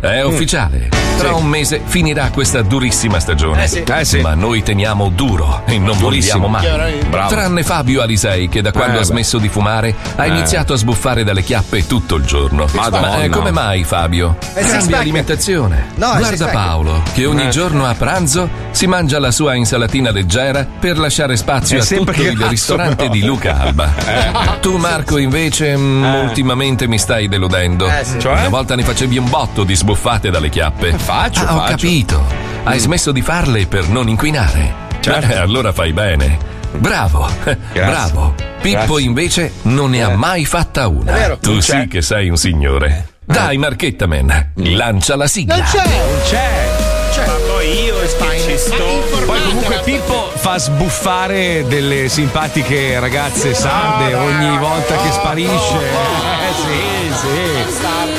è ufficiale. Tra un mese finirà questa durissima stagione. Eh sì. Eh sì. Ma noi teniamo duro e non vogliamo mai. Chiaramente. Bravo. Tranne Fabio Alisei, che da quando Eh, ha beh. smesso di fumare ha iniziato a sbuffare dalle chiappe tutto il giorno. Madonna. Ma eh, come mai, Fabio? Eh, six Cambia pack. alimentazione. No, è Guarda pack. Paolo, che ogni giorno a pranzo si mangia la sua insalatina leggera per lasciare spazio È a sempre tutto il grasso, ristorante però. di Luca Alba. Tu, Marco, invece, mm, ultimamente mi stai deludendo. Eh. Cioè? Una volta ne facevi un botto di sbuffate dalle chiappe. Faccio, Ah, ho faccio. capito. Hai smesso di farle per non inquinare. Certo. Beh, allora fai bene. Bravo, bravo. Pippo Grazie. invece non ne ha mai fatta una. vero. Tu sì che sei un signore. Dai, Marchetta Man, lancia la sigla. Non c'è! C'è. Ma poi io che ci sto. Poi comunque Pippo fa sbuffare delle simpatiche ragazze sarde ogni volta che sparisce. Eh sì, sì.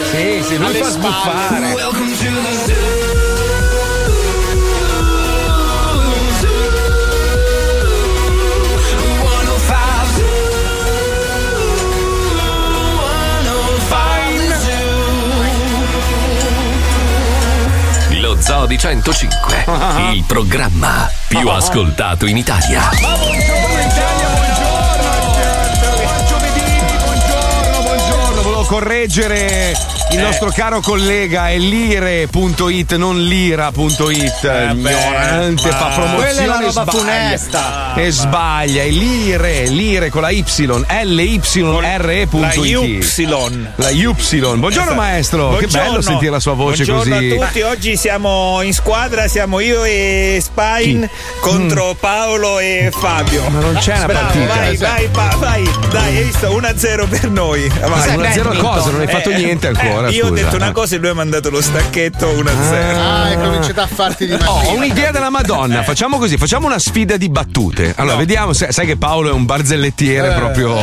Sì, sì, lui fa sbuffare. Lo Zoo di 105, il programma più ascoltato in Italia. Buongiorno, buongiorno. Volevo correggere il nostro caro collega è lire.it, non lira.it. Ignorante, fa promozione. Quella è la roba sbaglia. funesta. E sbaglia, è lire, lire con la Y, L-Y-R-E.it. La Y. La Y. Buongiorno Esatto. maestro, che Buongiorno. bello sentire la sua voce Buongiorno così. a tutti, oggi siamo in squadra, siamo io e Spine contro Paolo e Fabio. Ma non c'è una Bravo, partita. vai, vai, pa- vai, dai, hai visto 1-0 per noi. Vai. Una zero cosa, non hai fatto Eh, niente eh, ancora. io ho scusa. detto una cosa e lui ha mandato lo stacchetto 1-0. Ah, e cominciate a farti di Oh, mattina. ho un'idea della Madonna. Facciamo così: facciamo una sfida di battute. Allora, vediamo. se- sai che Paolo è un barzellettiere proprio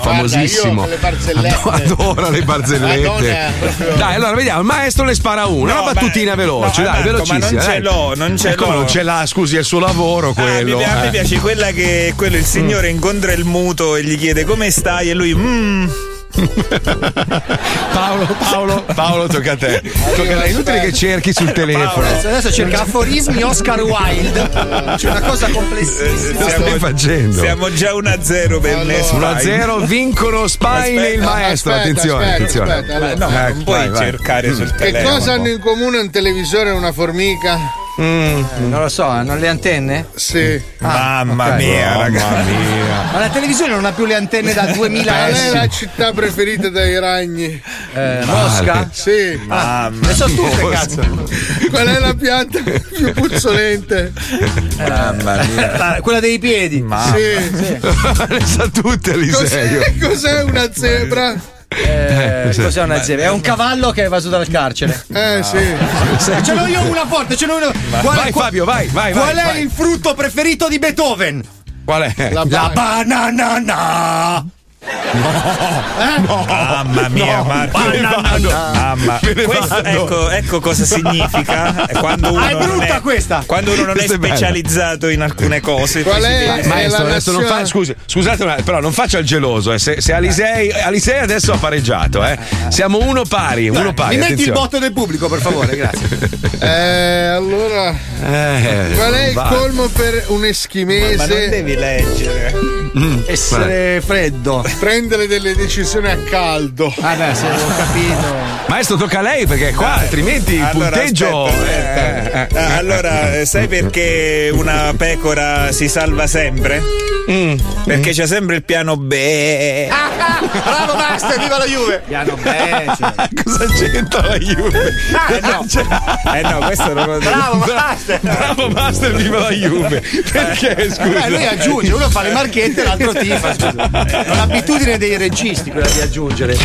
famosissimo. guarda, io le Adora le barzellette. Madonna, proprio- Dai, allora vediamo. Il maestro le spara una. No, una battutina ma- veloce, no, dai, Marco, ma velocissima. non ce l'ho, non ce Eh, come l'ho. non ce l'ha? Scusi, è il suo lavoro Ah, mi, quello. pi- a me eh. piace quella che quello il signore incontra il muto e gli chiede come stai e lui mm, Paolo, Paolo, Paolo, tocca a te. Tocca a te. È inutile che cerchi sul telefono. Adesso, adesso cerca aforismi Oscar Wilde. C'è una cosa complessissima. Cosa stai facendo? siamo già 1-0 per me Allora. Spine. 1-0 vincono Spine e il Aspetta, maestro. aspetta, attenzione, aspetta, attenzione. aspetta, allora. No, Ecco, non puoi vai, vai. cercare sul Che telefono. cosa hanno in comune un televisore e una formica? Non lo so, hanno le antenne? Sì. Mamma ok. mia, ragazzi. Mamma mia. Ma la televisione non ha più le antenne da 2000 Qual è la città preferita dai ragni? Eh, Mosca? Sì. Mamma Le so tutte, cazzo. Qual è la pianta più puzzolente? Mamma mia. Ah, quella dei piedi. Sì. Le sa tutte, Eliseo. Cos'è, cos'è una zebra? Eh, cos'è una zebra? È un cavallo che è evaso dal carcere. Eh sì. Ce l'ho io una forte, ce l'ho una. Qual, Vai, Fabio, vai, vai. qual vai, è vai. il frutto preferito di Beethoven? Qual è? La, La banana. Banana. Mamma mia, Marco. Me ne vado. Mamma. Me ne Questo, vado. ecco, ecco cosa significa quando uno, Ah, è non brutta è, questa. quando uno non è Questa è bella. specializzato in alcune cose. Qual è? Eh, Maestro, adesso non fa. Scusi, scusate, però non faccia il geloso. eh. Se, se Alisei, Alisei adesso ha pareggiato, eh. Siamo uno pari, uno pari. Mi metti il botto del pubblico, per favore, grazie. Eh, allora. Eh, Qual è il va. colmo per un Ma non eschimese? devi leggere. Essere freddo. Prendere delle decisioni a caldo. Ah, beh, se ho capito. Maestro, tocca a lei perché qua altrimenti il Allora, punteggio. aspetta, eh. Ah, allora, eh, sai perché una pecora si salva sempre? Mm. Perché c'è sempre il piano B. Bravo, Master, viva la Juve. Piano Becce. Cosa c'entra la Juve? Eh no, eh no, questo non lo dico. Bravo, Master. Bravo Master, viva la Juve! Perché Eh, lui scusa? aggiunge, uno fa le marchette e l'altro tifa. scusa. Non ha un'abitudine dei registi quella di aggiungere.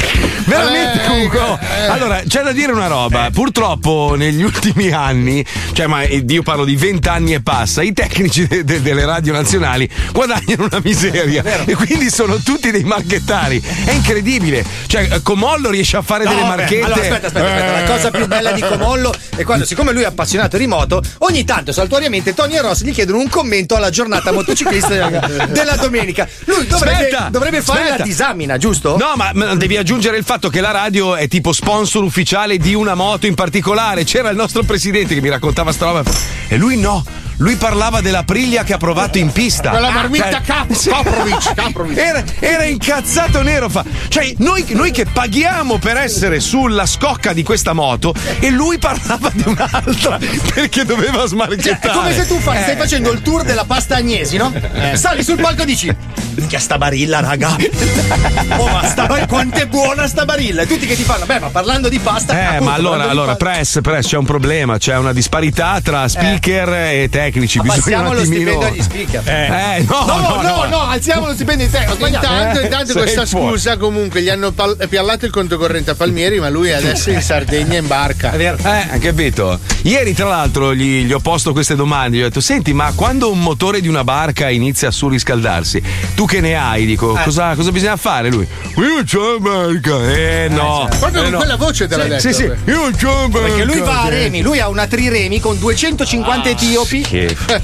Veramente comunque. oh. Allora, c'è da dire una roba. Purtroppo negli ultimi anni, cioè, ma io parlo di vent'anni e passa, i tecnici de- de- delle radio nazionali guadagnano una miseria. E quindi sono tutti dei marchettari. È incredibile. Cioè, Comollo riesce a fare No, delle marchette. Allora, aspetta, aspetta, aspetta. La cosa più bella di Comollo è quando, siccome lui è appassionato di moto, ogni tanto saltuariamente Tony e Ross gli chiedono un commento alla giornata motociclista della, domenica. Lui dovrebbe, dovrebbe fare aspetta. la disamina, giusto? No, ma, ma devi aggiungere il fatto che la radio è tipo sponsor ufficiale di una moto in particolare. C'era il nostro presidente che mi raccontava sta roba e lui no. Lui parlava della Priglia che ha provato in pista. Quella marmitta Cioè, Cap- sì. Koprovic, Koprovic. Era, era incazzato nero. Fa. Cioè, noi, noi che paghiamo per essere sulla scocca di questa moto e lui parlava di un'altra perché doveva Cioè, smarchettare. è come se tu Eh. stai facendo il tour della pasta Agnesi, no? Sali sul palco e dici: Minchia sta barilla, raga. Oh, ma sta bar- quanto è buona sta barilla! E tutti che ti fanno, beh, ma parlando di pasta. Eh, appunto, ma allora, allora pasta- press, press, c'è un problema, c'è una disparità tra speaker e tecnici. Ma Bisogna passiamo un lo attimino- stipendio agli speaker. Eh, no, No, no, no, no, alziamo lo stipendio di te. ho sbagliato. Intanto, Eh, intanto questa fuori. scusa comunque gli hanno pal- piallato il conto corrente a Palmieri, ma lui adesso in Sardegna in barca. È vero. Eh, hai capito? Ieri, tra l'altro, gli, gli ho posto queste domande. Gli ho detto: Senti, ma quando un motore di una barca inizia a surriscaldarsi, tu che ne hai? Dico, cosa, cosa bisogna fare? Lui, io c'ho la barca. Eh, no. Proprio Eh, con no. quella voce te l'ha detto. Sì, sì, io c'ho la barca. Perché lui va a remi, lui ha una triremi con 250 etiopi. Schifo,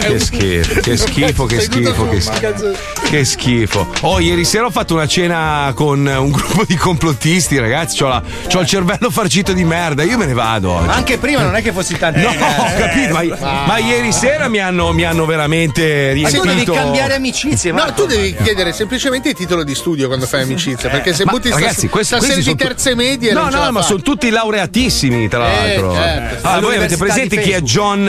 che schifo, che schifo, che schifo, che schifo, che schifo. Che schifo. Oh, ieri sera ho fatto una cena con un gruppo di complottisti, ragazzi. C'ho, la- c'ho il cervello farcito di merda. Io me ne vado oggi. Ma anche prima non è che fossi tanto. No, ho capito, ma, ma ieri sera mi hanno, mi hanno veramente Ma tu riempito. devi cambiare amicizie, No, tu devi chiedere semplicemente il titolo di studio quando fai amicizia, perché se Ma butti ragazzi, questi, sta questi serie di terze medie No, no, ma sono tutti laureatissimi, tra Eh, l'altro. certo. Ah, voi avete presente chi è. John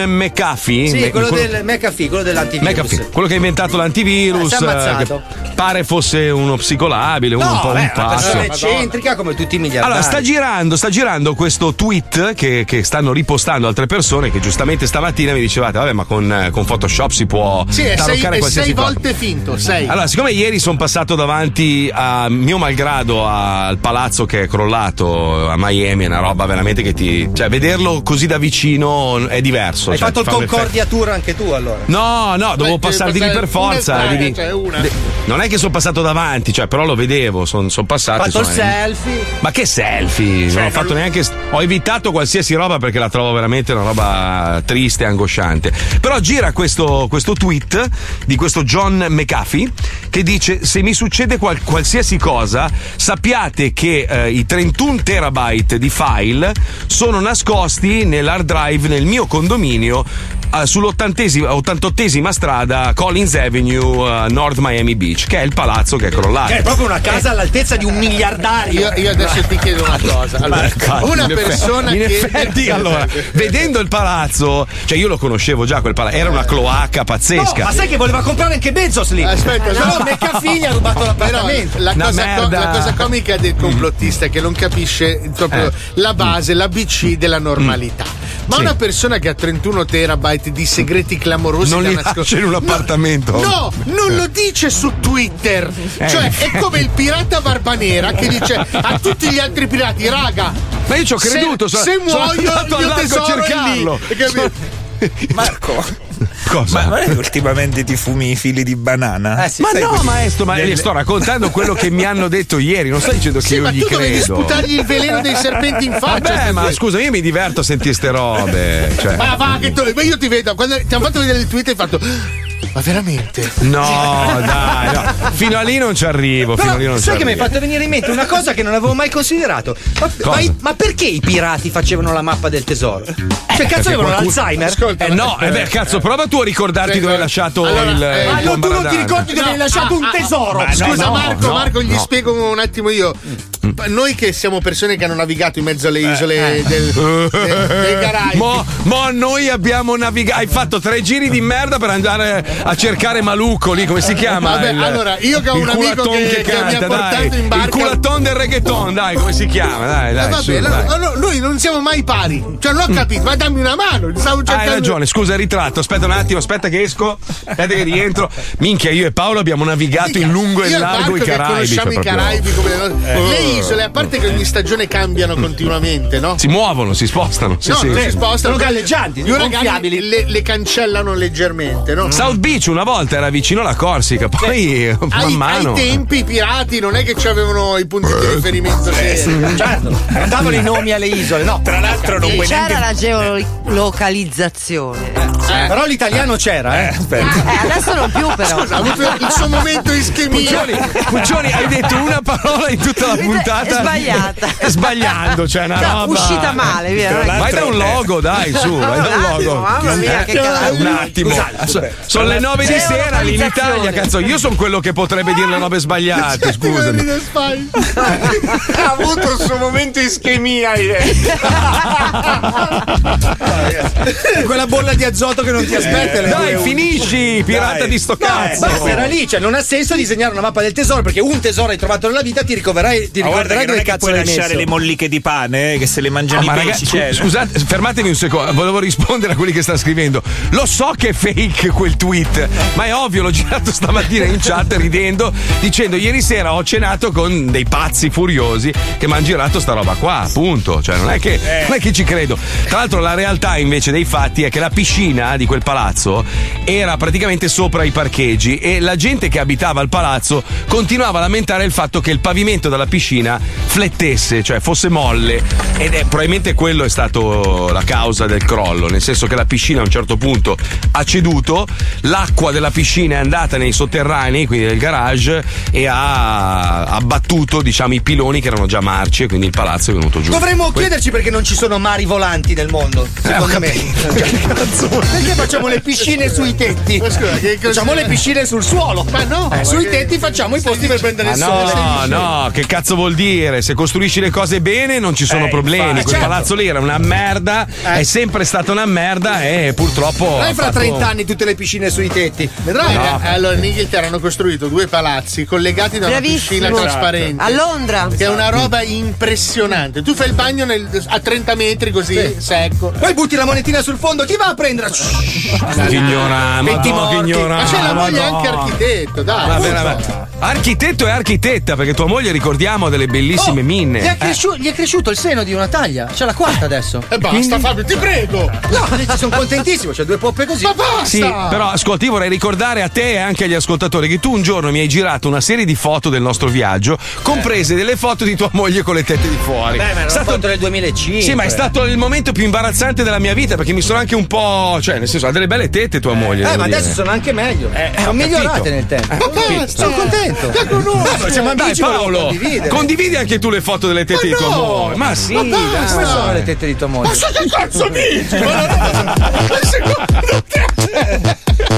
McAfee? Sì, Me- quello, quello- del McAfee, quello dell'antivirus. McAfee, quello che ha inventato l'antivirus, Eh, si è ammazzato. eh, che pare fosse uno psicolabile, uno un No, po' beh, un pazzo. eccentrica come tutti i miliardari. Allora, sta girando, sta girando questo tweet che, che stanno ripostando altre persone che giustamente stamattina mi dicevate, vabbè, ma con, con Photoshop si può Sì, è sei, taroccare è qualsiasi sei cosa. volte finto, sei. Allora, siccome ieri sono passato davanti a mio malgrado al palazzo che è crollato a Miami, è una roba veramente che ti. cioè, vederlo così da vicino è diverso. Hai cioè, fatto il fa un effetto- Concordia Tour anche tu allora. No, no, dovevo passare di lì per forza. una devi- cioè, una. non è che sono passato davanti, cioè, però lo vedevo, sono passato. Hai fatto il insomma, selfie. ma che selfie? non ho fatto neanche. Ho evitato qualsiasi roba perché la trovo veramente una roba triste e angosciante. Però gira questo, questo tweet di questo John McAfee che dice: Se mi succede qual- qualsiasi cosa, sappiate che eh, i 31 terabyte di file sono nascosti nell'hard drive nel mio condominio. Eh, Sull'88esima 88esima strada Collins Avenue, eh, North Miami Beach, che è il palazzo che è crollato. Che è proprio una casa all'altezza di un miliardario. Io, io adesso ti chiedo una cosa. Allora, Infatti, una in persona in che. effetti, allora, vedendo il palazzo, cioè io lo conoscevo già quel palazzo, era una cloaca No, pazzesca. ma sai che voleva comprare anche Bezos lì? Aspetta, no, no. McAfee gli ha rubato Però l'appartamento. la cosa, co- merda. la cosa comica del complottista è che non capisce proprio Eh. la base, l'ABC della normalità. Ma Sì. una persona che ha 31 terabyte di segreti clamorosi Non da li nasco- lascia in un No, appartamento. No, non lo dice su Twitter. Eh. Cioè, è come il pirata Barbanera che dice a tutti gli altri pirati, raga. Ma io ci ho se- creduto, se, sono muoio andato il mio al largo a cercarlo. Marco, Cosa? ma non è che ultimamente ti fumi i fili di banana? Eh sì, Ma no, quelli- maestro, ma io sto raccontando quello che mi hanno detto ieri, non sto dicendo che Sì, io ma gli tu dovevi credo. sputargli il veleno dei serpenti in faccia. Vabbè, ma scusa, io mi diverto a sentire ste robe. Cioè. Ma va, che tu, ma io ti vedo, quando ti hanno fatto vedere il tweet hai fatto. Ma veramente? No, dai, no. Fino a lì non ci arrivo. Fino a lì Però, non ci sai che mi hai fatto venire in mente una cosa che non avevo mai considerato. Ma, ma i- ma perché i pirati facevano la mappa del tesoro? Cioè, cazzo avevano qualcuno- l'Alzheimer? Ascolta, Eh no, eh beh, cazzo, prova tu a ricordarti Sì, dove hai ma- lasciato allora, il. eh, il Ah, no, tu non ti ricordi dove hai lasciato un tesoro? ma no, Scusa no, Marco, no, Marco, gli no. spiego un attimo io. noi che siamo persone che hanno navigato in mezzo alle isole Eh. del, del- dei Caraibi. Mo, mo noi abbiamo navigato. Hai fatto tre giri di merda per andare a cercare Maluco lì, come si chiama? Vabbè, Il- allora, io che ho un amico culaton che- che mi ha canta, portato dai. in barca- Il culaton del reggaeton, dai, come si chiama? Dai, Eh, dai. vabbè, su, no, dai. no, noi non siamo mai pari. Cioè, non ho capito, ma dammi una mano. Stavo cercando... Hai ragione, scusa, ritratto. Aspetta un attimo, aspetta che esco. Aspetta che rientro. Minchia, io e Paolo abbiamo navigato in lungo e largo i che Caraibi. conosciamo cioè, i proprio- Caraibi come le, Eh. le isole, a parte che ogni stagione cambiano continuamente, no? Si muovono, si spostano. Sì, no, sì. non si spostano. Sono galleggianti, Gli uragani gonfiabili. le, le cancellano leggermente, no? South Beach una volta era vicino alla Corsica, poi man ai, mano. ai tempi i pirati non è che avevano i punti di riferimento seri. Certo, andavano i nomi alle isole, no. Tra l'altro non puoi C'era neanche la geolocalizzazione. Eh, però l'italiano c'era, eh. Eh, adesso non più però. Scusa, ha avuto il suo momento ischemia. Puccioni, hai detto una parola in tutta la puntata. È sbagliata. Sbagliando, cioè una No, roba. uscita male, non che- Vai da un logo, dai, su, vai da un attimo, logo. mamma mia, che Eh, cazzo. un attimo. So- Sono le 9 di sera lì in. Italia, cazzo. Io sono quello che potrebbe dire le robe sbagliate, scusami. ha avuto il suo momento ischemia Quella bolla di azoto che non ti aspetta. Dai, finisci, pirata di sto cazzo. Basta, era lì, cioè non ha senso disegnare una mappa del tesoro perché un tesoro hai trovato nella vita ti ricoverai, ti ricorderai che non dove è che cazzo puoi lasciare messo. le molliche di pane eh, che se le mangiano Ah, i ma pesci. ragazzi, cioè, scusate, fermatemi un secondo, volevo rispondere a quelli che stanno scrivendo. Lo so che è fake quel tweet, ma è ovvio, l'ho girato stamattina in chat ridendo, dicendo ieri sera ho cenato con dei pazzi furiosi che mi hanno girato sta roba qua, appunto. Cioè, non è, che, non è che ci credo. Tra l'altro, la realtà invece dei fatti è che la piscina di quel palazzo era praticamente sopra i parcheggi e la gente che abitava al palazzo continuava a lamentare il fatto che il pavimento della piscina flettesse, cioè fosse molle ed è probabilmente quello è stato la causa del crollo, nel senso che la piscina a un certo punto ha ceduto, l'acqua della piscina è andata nei sotterranei, quindi nel garage e ha abbattuto, diciamo, i piloni che erano già marci e quindi il palazzo è venuto giù. Dovremmo Que- chiederci perché non ci sono mari volanti nel mondo, secondo me. perché facciamo le piscine sui tetti? Facciamo le piscine sul suolo. Ma no, Eh, sui tetti facciamo i posti per prendere il no, sole. no, che cazzo vuol dire? Se costruisci le cose bene non ci sono Eh, problemi. infatti. Quel certo. palazzo lì era una merda, è sempre stata una merda e purtroppo. Ha fra fatto- 30 anni tutte le piscine sui tetti. Vedrai. Eh, Allora in Inghilterra hanno costruito due palazzi collegati da una Bravissimo. piscina trasparente. A Londra. Che è una roba impressionante. Tu fai il bagno nel- a 30 metri così, secco. Poi butti la monetina sul fondo, chi va a prendere? Che ignorante, ma no, c'è la moglie no. anche architetto, dai. Vabbè, vabbè. Architetto e architetta, perché tua moglie ricordiamo ha delle bellissime Oh, minne. Gli è, Eh. cresciu- gli è cresciuto il seno di una taglia. C'è la quarta adesso. E basta, Fabio, ti prego. No, sono contentissimo, c'è due poppe così. Ma basta. Sì, però ascolti, io vorrei ricordare a te e anche agli ascoltatori che tu un giorno mi hai girato una serie di foto del nostro viaggio, comprese delle foto di tua moglie con le tette di fuori. Beh, ma È stato- nel 2005. Sì, ma è stato il momento più imbarazzante della mia vita perché mi sono anche un po'. cioè, nel senso, ha delle belle tette tua moglie. Eh, ma dire. adesso sono anche meglio. Eh, sono migliorate nel tempo. Ma basta. Sono contento. Eh, ma siamo Dai, amici, volevo Paolo, condividi anche tu le foto delle tette di tua no! moglie. Ma sì, Ma dai. Come sono le tette di tua moglie? Ma sai che cazzo dici? Ma la roba-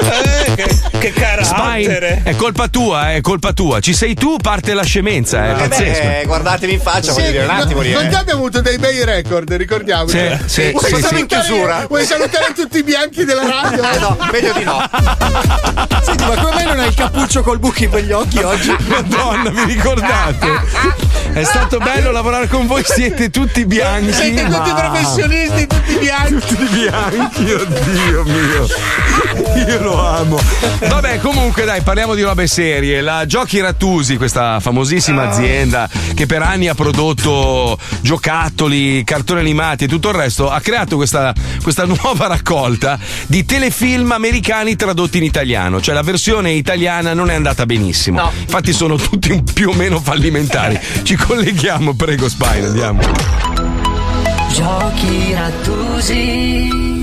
Eh, che, che Spine, carattere. è colpa tua, è colpa tua. Ci sei tu, parte la scemenza, è pazzesco. Eh, guardatemi in faccia, Sì, voglio dire, un attimo lì. non eh. abbiamo avuto dei bei record, ricordiamo. Sì, sì, Vuoi sì, salutare- sì. in chiusura? Vuoi salutare tutti i bianchi della radio? Eh no, meglio di no. Senti, ma come mai non hai il cappuccio col buchi per gli occhi oggi? Madonna, vi ricordate? È stato bello lavorare con voi, siete tutti bianchi. Siete tutti professionisti, tutti bianchi. Tutti bianchi, oddio mio. Io lo amo. Vabbè, comunque dai, parliamo di robe serie. La Giochi Rattusi, questa famosissima azienda che per anni ha prodotto giocattoli, cartoni animati e tutto il resto, ha creato questa, questa nuova raccolta di telefilm americani tradotti in italiano. Cioè la versione italiana non è andata benissimo. Infatti sono tutti più o meno fallimentari. Ci colleghiamo, prego Spine, andiamo. Giochi rattusi.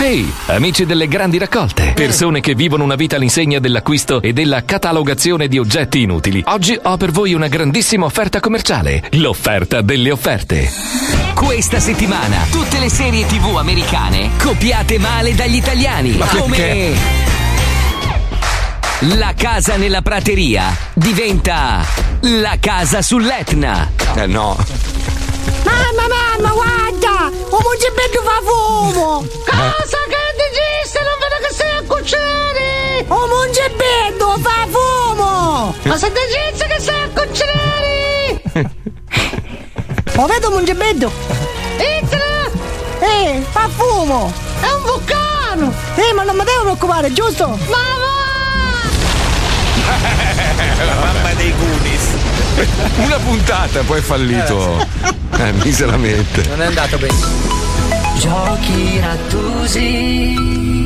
Ehi, amici delle grandi raccolte, persone che vivono una vita all'insegna dell'acquisto e della catalogazione di oggetti inutili. Oggi ho per voi una grandissima offerta commerciale, l'offerta delle offerte. Questa settimana tutte le serie TV americane copiate male dagli italiani. come perché? la casa nella prateria diventa la casa sull'Etna. Eh no. Mamma, mamma, guarda! Un mungibello fa fumo! Cosa che dici? Non vedo che sei a cucinare! Un mungibello fa fumo! Ma se dici che sei a cucinare! Ma vedo un mungibello! Izza! Eh, fa fumo! È un vulcano! Eh, ma non mi devo preoccupare, giusto? Ma La mamma dei Goonies. Una puntata, poi è fallito. Eh, miseramente. Non è andato bene. Giochi rattusi.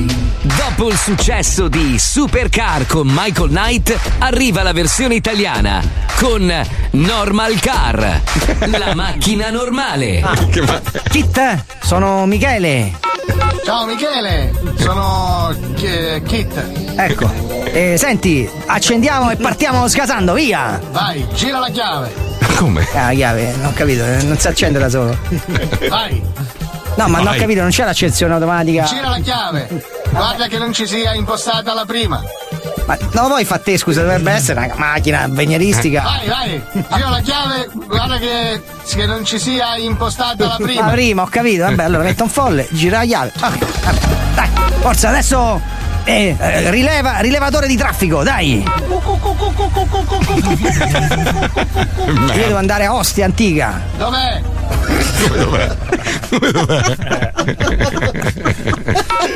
Dopo il successo di Supercar con Michael Knight, arriva la versione italiana con Normal Car, la macchina normale. Kit, sono Michele. Ciao Michele, sono K- Kit. Ecco. Eh, senti, accendiamo e partiamo sgasando, via! Vai, gira la chiave. Come? Ah, la chiave, non ho capito, non si accende da solo. Vai, No, ma non ho Vai. capito, non c'è l'accensione automatica. gira la chiave. Guarda che non ci sia impostata la prima. Ma non lo vuoi fare te, scusa, dovrebbe essere una macchina avvegneristica. Vai, vai, gira la chiave. Guarda che, che non ci sia impostata la prima. La prima, ho capito, vabbè, allora metto un folle, gira la chiave. Ok, vabbè, dai, forza, adesso. Eh, eh, rileva, rilevatore di traffico, dai! Io devo andare a Ostia antica. Dov'è?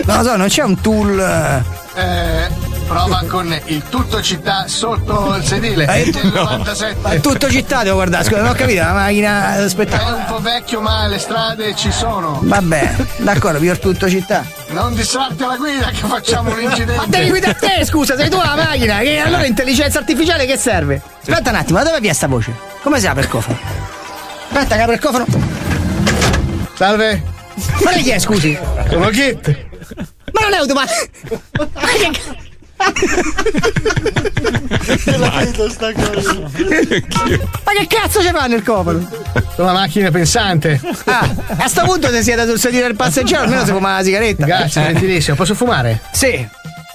Non lo so, non c'è un tool. eh, Eh, prova con il tutto città sotto il sedile. Eh, del no. 97. Ma è tutto città, devo guardare, scusa, non ho capito, la macchina È spettacolo. un po' vecchio, ma le strade ci sono. Vabbè, d'accordo, vi ho tutto città. Non distrarti alla guida che facciamo un incidente. Ma devi guidare te, scusa, sei tu la macchina, che allora intelligenza artificiale che serve? Aspetta un attimo, da dove viene sta voce? Come si apre il cofano? Aspetta, che apre il cofano. Salve. Ma lei chi è, scusi? Sono Kit. Ma non è automatico! Ma che c- sta cosa. Ma che cazzo ci fa nel cofano? Sono una macchina pensante. Ah, a sto punto se siete sul sedile del passeggero almeno si fuma la sigaretta. Grazie, gentilissimo. Posso fumare? Sì.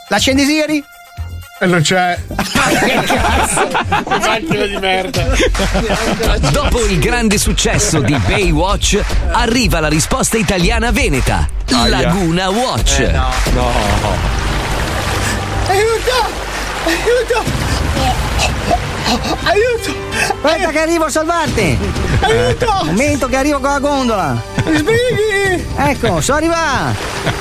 L'accendi i sigari? E non c'è. che cazzo? Macchina di merda. Dopo il grande successo di Baywatch, arriva la risposta italiana veneta, Aia. Laguna Watch. Eh, no. No. Aiuto! Aiuto! Aiuto! Aspetta che arrivo a salvarti! Aiuto! Momento che arrivo con la gondola! Sbrighi! Ecco, so arriva!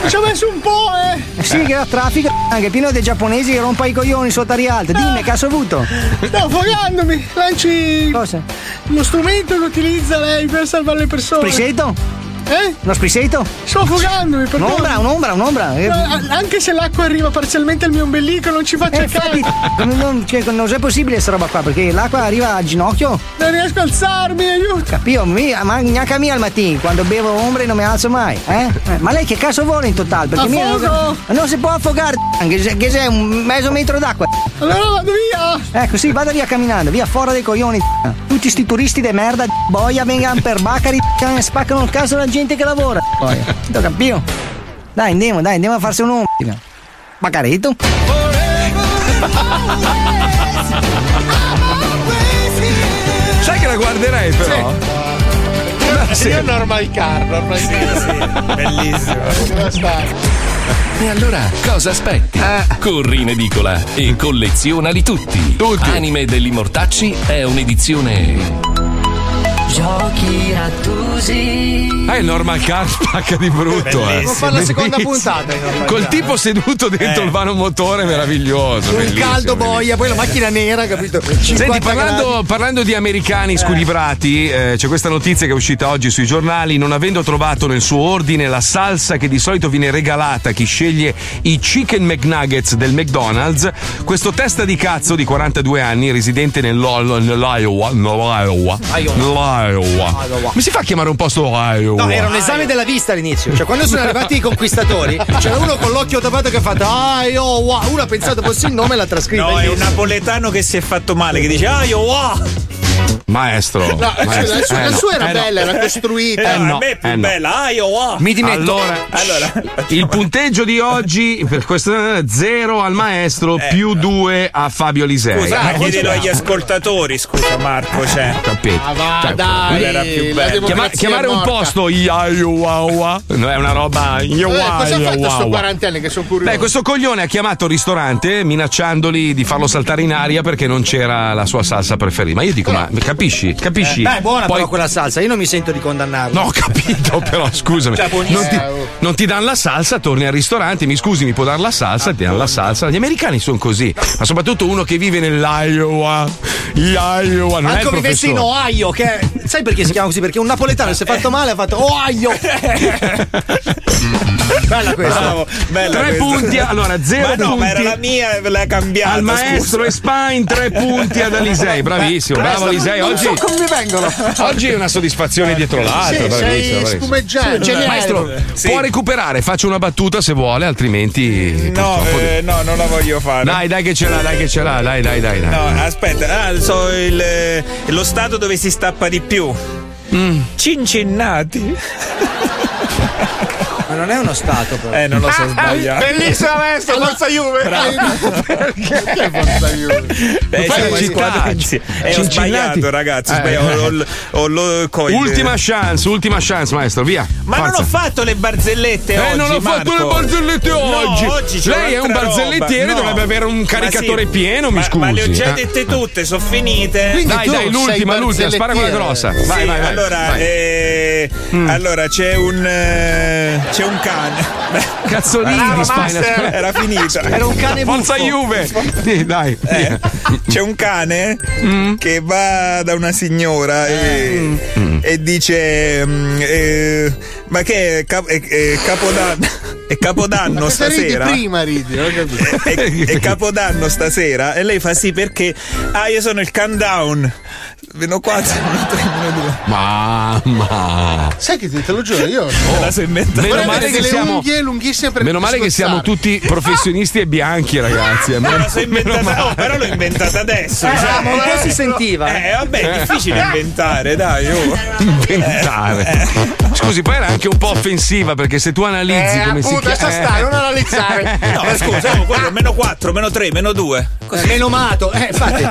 Ci ho messo un po', eh! Sì, che ho traffico anche pieno dei giapponesi che rompa i coglioni sotto a rialto. Dimmi, che ha avuto? Sto affogandomi! Lanci. Cosa? Lo strumento che utilizza lei per salvare le persone. Spriseto? Eh? Lo spriseto? Sto affogandomi, perdono. Un'ombra, un'ombra, un'ombra. Eh, Ma, a- Anche se l'acqua arriva parzialmente al mio ombelico, non ci faccia eh, caso. non, non- cioè, non è possibile sta roba qua perché l'acqua arriva al ginocchio. Non riesco a alzarmi, aiuto! Capito? Mi, ma neanche a me al mattino, quando bevo ombre non mi alzo mai. Eh? Eh, Ma lei che cazzo vuole in totale? Perché mia- non, non si può affogare, anche se, che sei un mezzo metro d'acqua. Allora vado via! Ecco, sì, vada via camminando, via fuori dei coglioni. Tutti sti turisti di merda, boia, vengano per Bacari spaccano il caso alla gente che lavora. Boia, tu capito? Dai, andiamo, dai, andiamo a farsi un'ombra. Bacaretto? Sai che la guarderei però? Ma sì. Io normal car, normal car. Bellissimo. E allora cosa aspetti? Corri in edicola e collezionali tutti. Anime degli Mortacci è un'edizione Giochi rattusi. Ah, il normal car spacca di brutto. Eh. Devo fare la seconda puntata. Normal Col Car. tipo seduto dentro il vano motore meraviglioso. un caldo boia, poi la macchina nera, capito? 50 Senti, parlando, parlando di americani squilibrati, eh, c'è questa notizia che è uscita oggi sui giornali. Non avendo trovato nel suo ordine la salsa che di solito viene regalata a chi sceglie i chicken McNuggets del McDonald's, questo testa di cazzo di 42 anni, residente nell'O- nell'Iowa, nell'Iowa, nell'Iowa. Mi si fa chiamare un posto Iowa? No, era un esame della vista all'inizio. Cioè, quando sono arrivati i conquistatori, c'era uno con l'occhio tappato che ha fatto io, wow. Uno ha pensato fosse il nome e l'ha trascritto. No, è un napoletano che si è fatto male, che dice io wow! Maestro. No, maestro. la sua, Eh, la no. sua era Eh, no. bella, era costruita. Eh, no, a me è più eh, no. bella, Iowa. Mi dimetto. Allora, allora, Il punteggio di oggi per questo 0 al maestro più 2 a Fabio Lisei. Eh. scusa, Eh, chiedilo agli ascoltatori, scusa Marco, cioè. Capito? Ah, va, Cioè, dai, era più la bella. Chiama- chiamare un posto Iowa no, è una roba Eh, Iowa cosa ha fatto sto Iowa. quarantenne che sono curioso? Beh, questo coglione ha chiamato il ristorante minacciandoli di farlo saltare in aria perché non c'era la sua salsa preferita. Ma io dico, ma capisci? Capisci? Beh, è buona Poi- però quella salsa, io non mi sento di condannarlo. No, ho capito, però scusami. Cioè. Non ti, non ti danno la salsa, torni al ristorante, mi scusi, mi può dare la salsa, ti danno la salsa. Gli americani sono così, ma soprattutto uno che vive nell'Iowa. Iowa, non è Anche il vivesse in. Ohio, che è- sai perché si chiama così? Perché un napoletano si è fatto male ha fatto Ohio. Bella questa. Bravo, bella Tre questa. punti, allora zero Ma no, punti. ma era la mia e l'ha cambiata. Al maestro scusa. e Spine, tre punti ad Alisei. Bravissimo, bravo Alisei. Non Oggi, so come mi vengono. oggi è una soddisfazione dietro l'altra. Sì, bravissimo, sei spumeggiante. Maestro, Sì. può recuperare, faccio una battuta se vuole, altrimenti. No, eh, no, non la voglio fare. Dai, dai che ce l'ha, dai che ce l'ha, dai, dai, dai. dai. No, aspetta, ah, so il, eh, lo stato dove si stappa di più. Mm. Cincinnati. Ma non è uno stato, però. Eh, non lo so sbagliato. Bellissima maestro, forza Juve. Perché forza Juve? Eh, siamo le in città. Eh, ho sbagliato, ragazzi. Eh. Ho- ho- ho- lo- coi- Ultima chance, ultima chance, maestro, via. Ma non Forza. ho fatto le barzellette Eh, oggi. non ho fatto Marco. le barzellette No, oggi. oggi c'è Lei è un barzellettiere. No. dovrebbe avere un Ma caricatore sì. pieno, mi Ma- scusi. Ma le ho già Eh. dette tutte, sono finite. Quindi Dai, dai, l'ultima, l'ultima, spara quella grossa. Vai, Sì, vai, vai. allora, vai. eh, allora c'è un eh, c'è un cane. Cazzolini, Spine. Master, era finita. Era un cane Forza. Juve. Sì, dai. Eh, c'è un cane Mm. che va da una signora e, e dice mm, eh, ma che è, cap- è- è capodanno è capodanno Questa ridi stasera prima ridi, ho capito. è, è capodanno stasera e lei fa sì perché ah io sono il countdown meno 4 meno 3 meno 2 Mamma. Sai che ti te lo giuro, io me la so inventata Meno male che siamo- unghie lunghissime per Meno male che siamo tutti professionisti e bianchi, ragazzi. eh. me la meno inventata oh, però l'ho inventata adesso Eh, ma un po' si sentiva. eh vabbè è difficile inventare dai oh. inventare. Scusi, poi era anche un po' offensiva perché se tu analizzi Eh, come si appunto, lascia chiama. stare, non analizzare. no scusa oh, quello meno 4 meno 3 meno 2 Eh, Meno mato. Eh, infatti.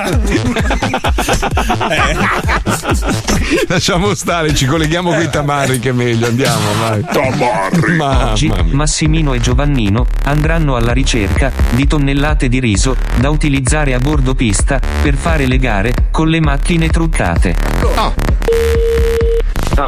Lasciamo stare, ci colleghiamo con i tamarri che è meglio, andiamo, vai. Tamarri. Oggi Mamma mia. Massimino e Giovannino andranno alla ricerca di tonnellate di riso da utilizzare a bordo pista per fare le gare con le macchine truccate.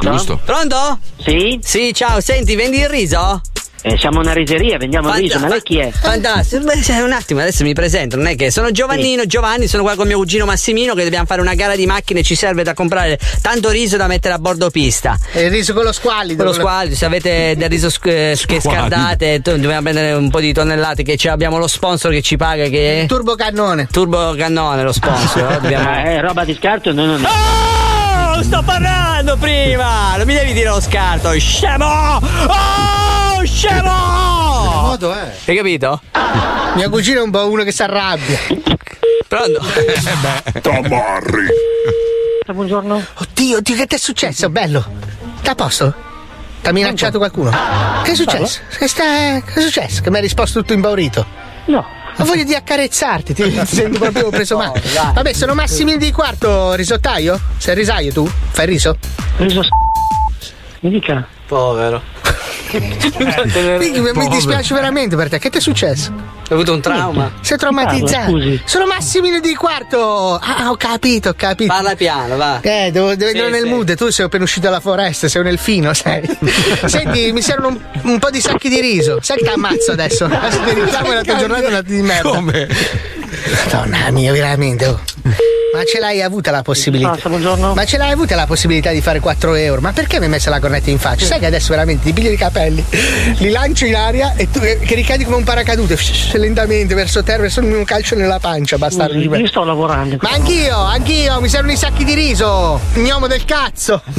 Giusto. Pronto? Sì? Sì, ciao, senti, vendi il riso? Eh, siamo una riseria, vendiamo il riso, ma lei chi è? Fantastico, un attimo, adesso mi presento, non è che sono Giovannino, Giovanni, sono qua con mio cugino Massimino che dobbiamo fare una gara di macchine, ci serve da comprare tanto riso da mettere a bordo pista. E il riso con lo squalido. Con lo squalido, se avete del riso sc- eh, che scardate, to- dobbiamo prendere un po' di tonnellate che ci abbiamo lo sponsor che ci paga che è Turbo cannone. Turbo Cannone lo sponsor, eh, dobbiamo... Ah, è roba di scarto? No, no, no. Oh, sto parlando prima! Non mi devi dire lo scarto, scemo! Oh, scemo! modo è? Hai capito? Mio cugino è un po' uno che si arrabbia. Pronto? Tamarri. Buongiorno. Oddio, oddio, che ti è successo, bello? T'ha a posto? T'ha minacciato qualcuno? Che è successo? Che, sta... che è successo? Che mi hai risposto tutto impaurito? No. Ho voglia di accarezzarti, ti sento proprio preso male. dai. Vabbè, sono Massimino di quarto, risottaio? Sei risaio tu? Fai il riso? Riso Mi dica. Povero. Minchia, mi- mi dispiace veramente per te. Che ti è successo? Hai avuto un trauma? Sei traumatizzato. Parla. Sono Massimino di quarto. Ah, ho capito, ho capito. Parla piano, va. Eh, devo, devo Sì, entrare nel sì. mood. Tu sei appena uscito dalla foresta, sei nel fino, sai. Senti, mi servono un, un po' di sacchi di riso. Sai che ti ammazzo adesso? Adesso ti iniziamo la tua giornata di merda. Come? Madonna mia, veramente. oh. Ma ce l'hai avuta la possibilità? Ma ce l'hai avuta la possibilità di fare 4 euro? Ma perché mi hai messo la cornetta in faccia? Sai che adesso veramente ti piglio i capelli, li lancio in aria e tu che che ricadi come un paracadute, lentamente verso terra, verso un calcio nella pancia, bastardo. me. Io sto lavorando. Ma anch'io, anch'io, mi servono i sacchi di riso. Gnomo del cazzo.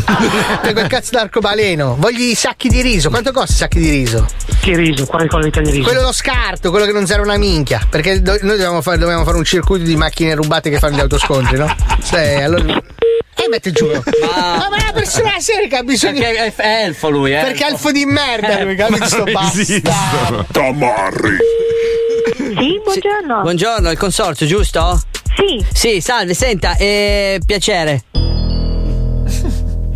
per quel cazzo d'arcobaleno. Voglio i sacchi di riso. Quanto costa i sacchi di riso? Che riso? Quale qualità di riso? Quello lo scarto, quello che non serve una minchia. Perché noi dobbiamo fare, dobbiamo fare un circuito di macchine rubate che fanno gli autoscontri, no? Sì, allora. E mette giù. Ma, ma è una persona seria che ha bisogno. Perché è elfo lui, eh. Perché è elfo di merda, lui, capito? Sto bastardo. Tamarri. Sì, buongiorno. Buongiorno, il consorzio, giusto? Sì. Sì, salve, senta, eh, piacere.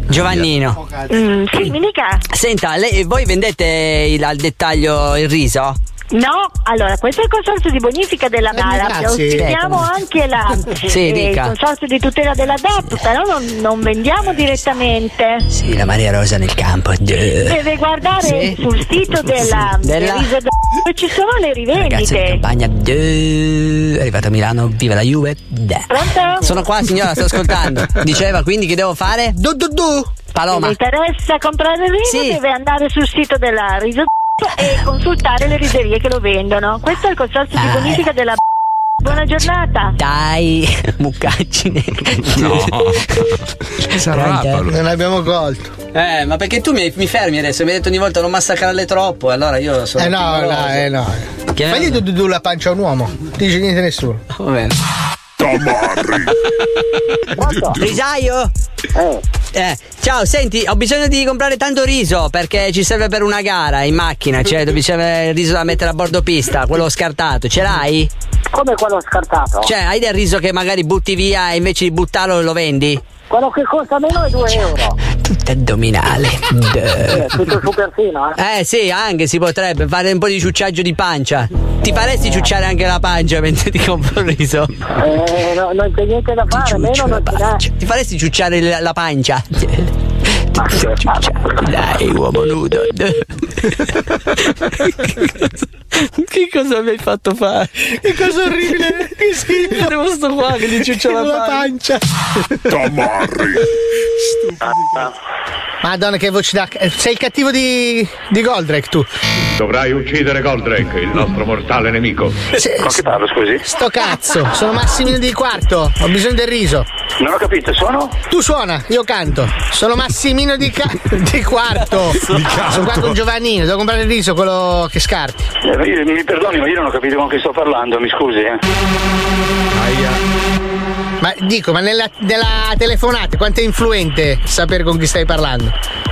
Giovannino. Mm, sì, mi dica. Senta, lei, voi vendete il- al dettaglio il riso? No, allora, questo è il consorzio di bonifica della Mara. grazie. Ospitiamo anche la, Sì, eh, il consorzio di tutela della DAP, però non, non vendiamo direttamente. Sì, la Maria Rosa nel campo. Deve guardare Sì. sul sito della, Della- del riso dove ci sono le Ragazzi in rivendite. campagna. È arrivato a Milano, viva la Juve. Pronto? Sono qua, signora, sto ascoltando. Diceva quindi che devo fare? Du du du. Se Paloma. le interessa comprare il riso, Sì. deve andare sul sito della riso e consultare le riserie che lo vendono. Questo è il consorzio di Ah, bonifica della Buona giornata. Dai, muccaggine. No. Non abbiamo colto. Eh, ma perché tu mi, mi fermi adesso? Mi hai detto ogni volta non massacrarle troppo, allora io sono. Eh no, no, eh no. Fagli du la pancia a un uomo. Non dice niente nessuno. Va bene. Tamarri. Risaio? Eh, ciao, senti, ho bisogno di comprare tanto riso perché ci serve per una gara in macchina, cioè mi serve il riso da mettere a bordo pista, quello scartato, ce l'hai? Come quello scartato? Cioè, hai del riso che magari butti via e invece di buttarlo lo vendi? Quello che costa meno è 2 euro. Tutto addominale. Eh, tutto super fino, eh. Eh sì, anche si potrebbe fare un po' di ciucciaggio di pancia. Ti faresti ciucciare anche la pancia mentre ti compro il riso? Eh, no, non c'è niente da fare, meno non n'è. Ti faresti ciucciare la, la pancia? Dai, uomo nudo. Che cosa mi hai fatto fare? Che cosa orribile! Che schifo! Devo sto qua che gli ciuccia la, pancia. Tamarri. Madonna, che voce da. Sei il cattivo di. di Goldrake, tu. Dovrai uccidere Goldrake, il nostro mortale nemico. Con chi parlo, scusi? Sto cazzo, sono Massimino di quarto, ho bisogno del riso. Non ho capito, sono? Tu suona, io canto. Sono Massimino di, ca- di quarto. Sono qua con Giovannino, devo comprare il riso, quello che scarti. Eh, mi perdoni, ma io non ho capito con chi sto parlando, mi scusi, eh. Ma dico, ma nella, nella telefonata quanto è influente sapere con chi stai parlando?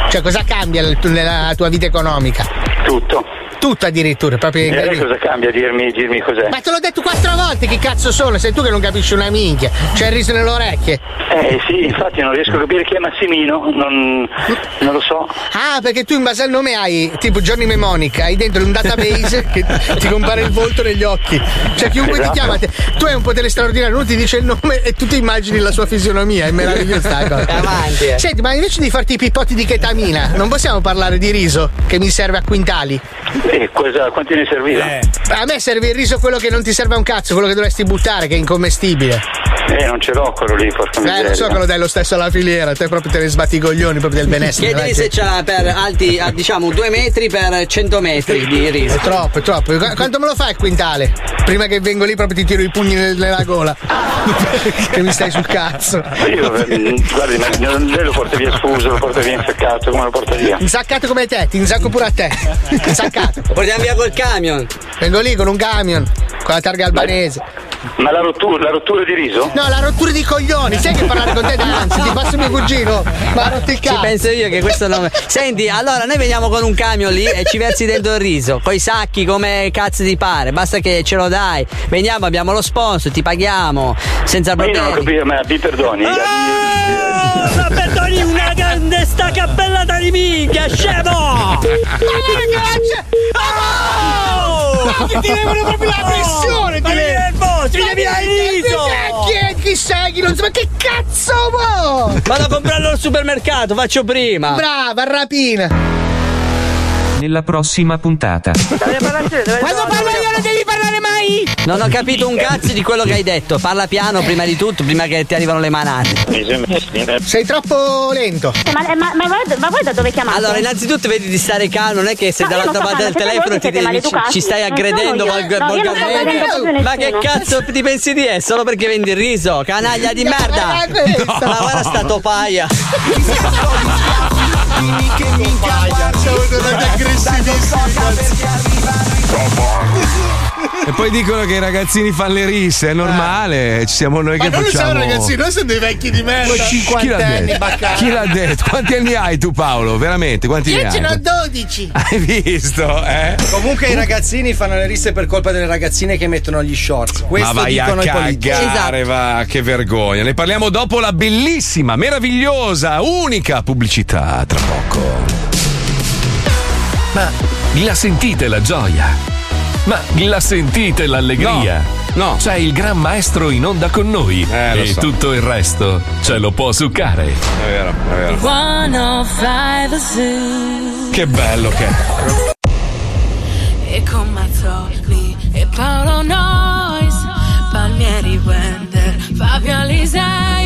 Cioè, cosa cambia nel- nella tua vita economica? Tutto. Tutto addirittura, proprio E in lei cosa cambia? Dirmi, dirmi cos'è? Ma te l'ho detto quattro volte che cazzo sono, sei tu che non capisci una minchia. C'è il riso nelle orecchie. Eh sì, infatti non riesco a capire chi è Massimino, non, non lo so. Ah, perché tu in base al nome hai tipo Johnny Mnemonic, hai dentro un database che ti compare il volto negli occhi. Cioè chiunque Esatto. ti chiama, te- tu hai un potere straordinario, uno ti dice il nome e tu ti immagini la sua fisionomia, è meravigliosa sta cosa. Avanti, eh. Senti, ma invece di farti i pippotti di ketamina, non possiamo parlare di riso che mi serve a quintali? E cosa, quanti ne serviva? A me serve il riso quello che non ti serve a un cazzo, quello che dovresti buttare, che è incommestibile. Eh, non ce l'ho quello lì, porca Eh, miseria. lo so che lo dai lo stesso alla filiera, te proprio te ne sbatti i coglioni proprio del benessere. Chiedili se c'ha per alti, diciamo, due metri per 100 metri di riso. È troppo, è troppo. Qu- Quanto me lo fai il quintale? Prima che vengo lì proprio ti tiro i pugni nel- nella gola. che mi stai sul cazzo. Io, eh, guardi, ma non- lei lo porta via sfuso, lo porta via insaccato, come lo porta via? Insaccato come te, ti insacco pure a te. Insaccato. Lo portiamo via col camion. Vengo lì con un camion, con la targa albanese. Ma la rottura, la rottura di riso? No, la rottura di coglioni, sai che parlare con te danzi, ti passo mio cugino. Ma rotto il Ci cazzo. penso io che questo non. Senti, allora noi veniamo con un camion lì e ci versi dentro il riso, coi sacchi come cazzo ti pare, basta che ce lo dai. Veniamo, abbiamo lo sponsor, ti paghiamo senza Ma io non ho problemi. capito, ma mi perdoni. Ma perdoni una grande sta cappellata di minchia, scemo! Ma che ti levano proprio la pressione! Ti che levano. ti Ma levi che- il riso! Chi è? Chi sei? Chi non so, ma che cazzo mo? Vado a comprarlo al supermercato, faccio prima. Brava, rapina. Nella prossima puntata. Quando parlo io non devi parlare mai! Non ho capito un cazzo di quello che hai detto. Parla piano prima di tutto, prima che ti arrivano le manate. Sei troppo lento. Ma, ma, ma, voi- ma voi da dove chiamate? Allora, innanzitutto vedi di stare calmo, non è che se No, dall'altra parte del telefono ti devi- ci, ci stai aggredendo volgarmente. Ma che cazzo ti pensi di essere? Solo perché vendi il riso? Canaglia di merda! Ma Ma guarda sta topaia! Che minchia Siamo tornati aggressivissimi. E poi dicono che i ragazzini fanno le risse, è normale, ci siamo noi Ma che non facciamo. siamo ragazzini, noi siamo dei vecchi di merda. Chi l'ha detto? Chi l'ha detto? Quanti anni hai tu Paolo? Veramente? Quanti Io ne ce hai? n'ho 12. Hai visto, eh? Comunque i ragazzini fanno le risse per colpa delle ragazzine che mettono gli shorts. Questo Ma vai a dicono i politici. cagare, va, che vergogna. Ne parliamo dopo la bellissima, meravigliosa, unica pubblicità tra poco. Ma la sentite la gioia? Ma la sentite l'allegria? No. C'è il gran maestro in onda con noi Eh, e so. tutto il resto ce lo può succare. È vero, è vero. 105 Zoo Che bello che è. E con Mazzoli e Paolo Nois Palmieri Wender Fabio Alisei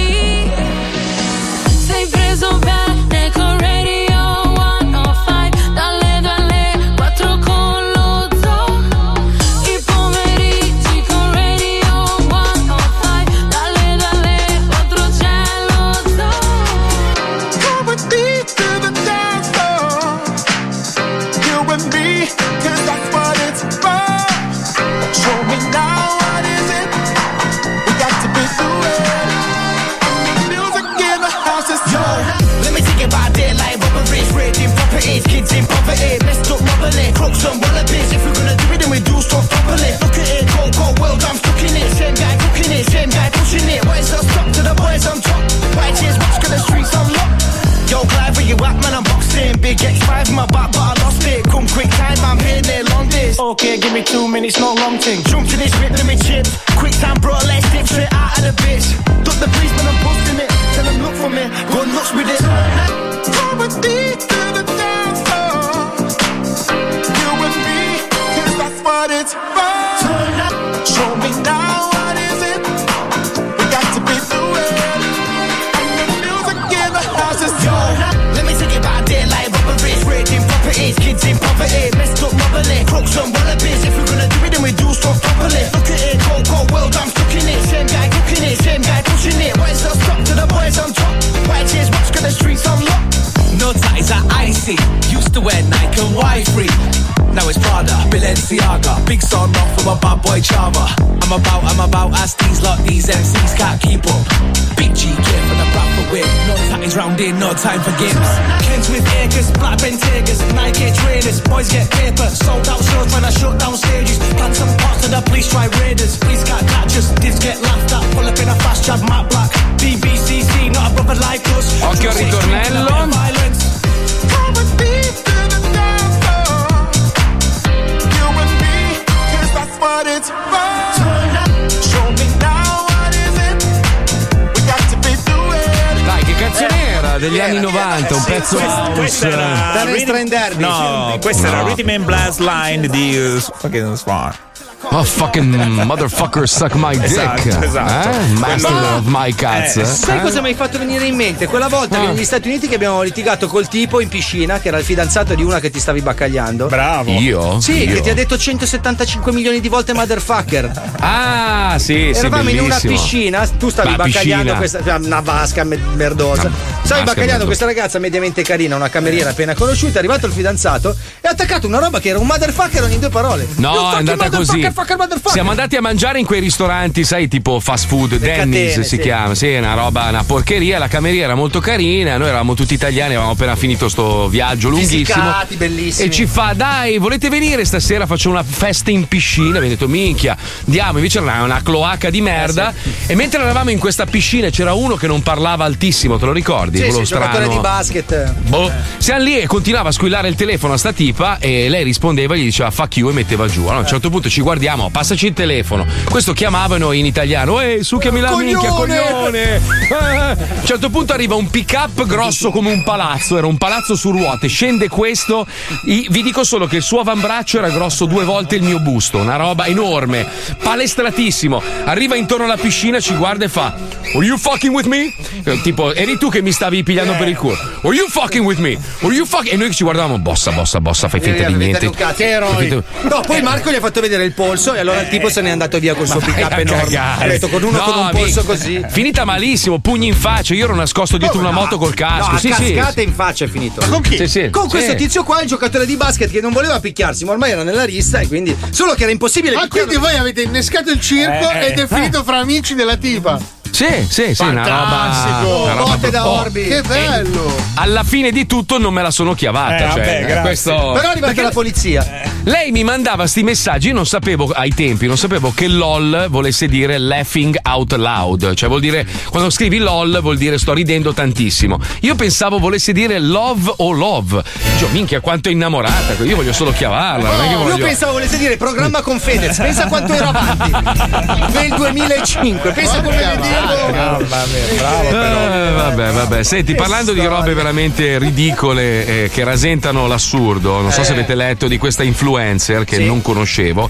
my back, but I lost it. Come quick time, I'm here near long days. Okay, give me two minutes, no long thing. Jump to this whip, let me chip. Quick time, bro, let's dip straight out of the bitch. Duck the police, man, I'm busting it. Tell them look for me, go nuts with it. Come with me to the dance floor. You and me, 'cause that's what it's for. Icy. Used to wear Nike and Y3. Now it's Prada, Balenciaga. Big son off from a bad boy Java. I'm about, I'm about, as these lot, these MCs can't keep up. Big G gear for the proper whip. No tatties round in, no time for games. Kens with acres, black Bentaygas, Nike trainers. Boys get paper, sold out shows when I shut down stages. Plant some parts of the police try raiders. Police can't catch us, divs get laughed at. Pull up in a fast jab, matte black. BBCC, not a brother like us. Occhio ritornello. Degli anni 90, un pezzo questa era Rhythm- No, questa era No. Rhythm and Blast Line di uh, fucking Swan. Oh fucking motherfucker suck my dick. Esatto, esatto. Eh? Master Quello- of my cats. Eh, eh? sai cosa mi hai fatto venire in mente? Quella volta Ah. negli Stati Uniti che abbiamo litigato col tipo in piscina, che era il fidanzato di una che ti stavi baccagliando. Bravo. Io? Sì, Io? che ti ha detto 175 milioni di volte motherfucker. Ah, sì, sì, Eravamo in una bellissimo. piscina, tu stavi Ma baccagliando piscina. questa cioè, una vasca me- merdosa. Una stavi vasca baccagliando merdosa. questa ragazza mediamente carina, una cameriera appena conosciuta, è arrivato il fidanzato e ha attaccato una roba che era un motherfucker ogni due parole. No, è andata così. Motherfucker, fucker, motherfucker. Siamo andati a mangiare in quei ristoranti, sai, tipo fast food, catene, si sì. chiama, sì, una roba, una porcheria. La cameriera era molto carina, noi eravamo tutti italiani, avevamo appena finito sto viaggio lunghissimo. Fisicati, bellissimi. E ci fa, dai, volete venire stasera? Faccio una festa in piscina. Abbiamo detto, minchia, andiamo. Invece era una cloaca di merda. Eh, E mentre eravamo in questa piscina c'era uno che non parlava altissimo, te lo ricordi? Sì, Quello sì, giocatore strano. di basket. Boh. Siamo lì e continuava a squillare il telefono a sta tipa e lei rispondeva, gli diceva fuck you e metteva giù. Allora, a un certo punto ci guardiamo, passaci il telefono. Questo chiamava noi in italiano, ehi, succhiami la minchia, coglione! Eh, A un certo punto arriva un pick up grosso come un palazzo, era un palazzo su ruote, scende questo, vi dico solo che il suo avambraccio era grosso due volte il mio busto, una roba enorme, palestratissimo. Arriva intorno alla piscina, ci guarda e fa Were you fucking with me? Eh, Tipo, eri tu che mi stavi pigliando per il culo. Were you fucking with me? Were you fucking... E noi ci guardavamo, bossa, bossa, bossa, fai finta Eh, di niente. Fai eroi. No, poi Marco gli ha fatto vedere il polso polso e allora il tipo se n'è andato via col suo pick up enorme. Ha detto con uno con un No, polso così. Finita malissimo, pugni in faccia. Io ero nascosto dietro una moto col casco. No, sì, sì. cascate in faccia è finito. Con chi? Sì, sì. Con questo Sì. tizio qua, il giocatore di basket che non voleva picchiarsi, ma ormai era nella rissa e quindi. Solo che era impossibile Ah, quindi voi avete innescato il circo Eh, ed è eh. finito fra amici della tipa. Sì, sì, sì. Fantastico. una roba Botte da Orbi. Che bello. Alla fine di tutto non me la sono chiavata. Eh, cioè, vabbè, questo... Però è arrivata Perché la polizia. Lei mi mandava sti messaggi, io non sapevo ai tempi, non sapevo che LOL volesse dire laughing out loud, cioè vuol dire quando scrivi LOL vuol dire sto ridendo tantissimo. Io pensavo volesse dire love o love. Dicevo, minchia quanto è innamorata, io voglio solo chiavarla, non è che Io voglio pensavo volesse dire programma con Fedez, pensa quanto era avanti. Nel 2005, pensa come vedevo. Eh, vabbè, vabbè. Senti, parlando di robe veramente ridicole eh, che rasentano l'assurdo, non so se Eh. avete letto di questa influencer che Sì. non conoscevo.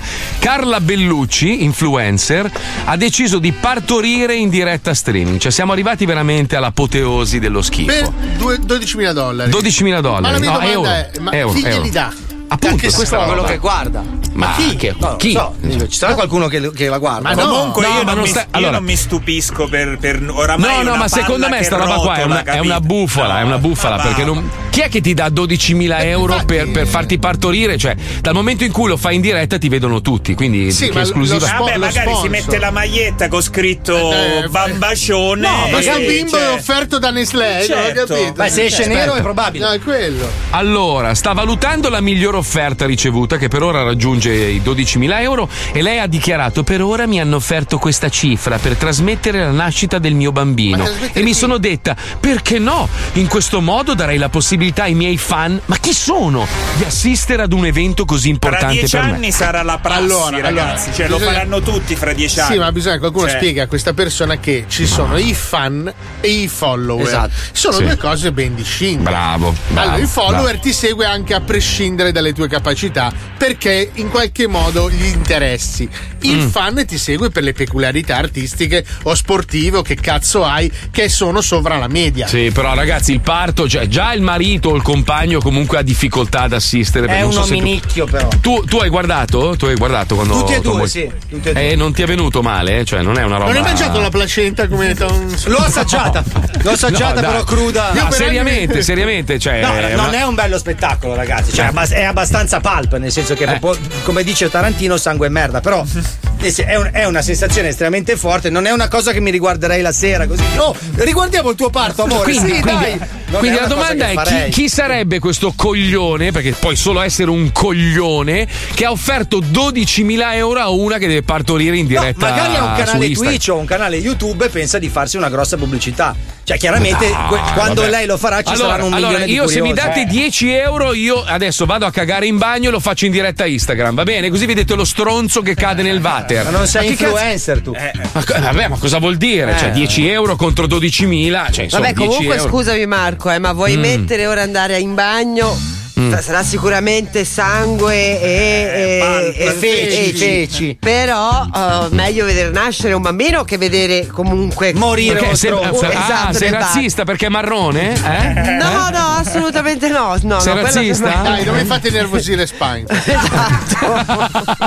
Carla Bellucci, influencer, ha deciso di partorire in diretta streaming. Cioè, siamo arrivati veramente all'apoteosi dello schifo. Per due- 12.000 dollari. 12.000 dollari. Ma la mia No, domanda euro. è: ma Euro, chi euro. glieli dà? Appunto, che questa è scuola? roba. guarda. Ma chi? che- No, chi? so. Ci sarà qualcuno che, che la guarda. Ma comunque no, io, ma non mi, sta- io allora- non mi stupisco per, per oramai No, no, ma secondo me che sta roba qua è una, è una bufala, è una bufala ma perché non. Chi è che ti dà 12.000 euro per, per farti partorire? Cioè, dal momento in cui lo fai in diretta ti vedono tutti, quindi Sì, che ma esclusiva. Vabbè, magari si mette la maglietta con scritto Eh, bambacione. No, ma questo e- bimbo cioè- è offerto da Nestlé, non ho Certo. capito. Beh, se esce nero è probabile. No, è quello. Allora, sta valutando la migliore offerta ricevuta, che per ora raggiunge i 12.000 euro, e lei ha dichiarato: Per ora mi hanno offerto questa cifra per trasmettere la nascita del mio bambino. E mi sono detta: perché no? In questo modo darei la possibilità ai miei fan, ma chi sono? Di assistere ad un evento così importante dieci per me. anni sarà la prassi, Allora, ragazzi. allora, cioè, lo bisogna- faranno tutti fra dieci anni. Sì, ma bisogna che qualcuno Cioè, spieghi a questa persona che ci sono i fan e i follower. Esatto. Sono Sì. due cose ben distinte. Bravo. bravo, allora, il follower bravo. ti segue anche a prescindere dalle tue capacità perché in qualche modo gli interessi. Il Mm. fan ti segue per le peculiarità artistiche o sportive o che cazzo hai che sono sovra la media. Sì, però ragazzi, il parto, cioè, già il marito o il compagno comunque ha difficoltà ad assistere. È un so se tu- ominicchio, però. Tu, tu hai guardato? Tu hai guardato quando. Tutti e due, moglie- sì. Tutti e due. Eh, non ti è venuto male, eh? cioè non è una roba. Non hai mangiato la placenta come L'ho assaggiata, l'ho assaggiata No, dai. però cruda. No, seriamente, seriamente, cioè. No, è non una- è un bello spettacolo, ragazzi. Cioè, abbas- è abbastanza pulp, nel senso che, Eh. come dice Tarantino, sangue e merda. Però è, un- è una sensazione estremamente forte. Non è una cosa che mi riguarderei la sera. Così, oh, riguardiamo il tuo parto, amore. Quindi, sì, quindi- quindi la domanda è chi, chi sarebbe questo coglione, perché puoi solo essere un coglione, che ha offerto 12.000 euro a una che deve partorire in No, diretta. magari ha un su canale Instagram. Twitch o un canale YouTube e pensa di farsi una grossa pubblicità. Cioè, chiaramente, No, que- quando vabbè. lei lo farà, ci allora, saranno un allora, milione di io se mi date Eh. 10 euro, io adesso vado a cagare in bagno e lo faccio in diretta a Instagram, va bene? Così vedete lo stronzo che cade nel water. Ma non sei che cazzo- influencer tu. Ma, co- vabbè, ma cosa vuol dire? Cioè, Eh. 10 euro contro 12.000? Cioè, insomma, Vabbè, 10 comunque euro. scusami Marco, eh, ma vuoi Mm. mettere ora andare in bagno? Mm. Sa- Sarà sicuramente sangue e, e- e feci, feci. Però eh, meglio vedere nascere un bambino che vedere comunque Perché sei, Uh, ah, esatto, sei bar. razzista perché è marrone? Eh? No, no, assolutamente no. no Sei no, quello che- razzista? Dai, non mi fate nervosire Spine.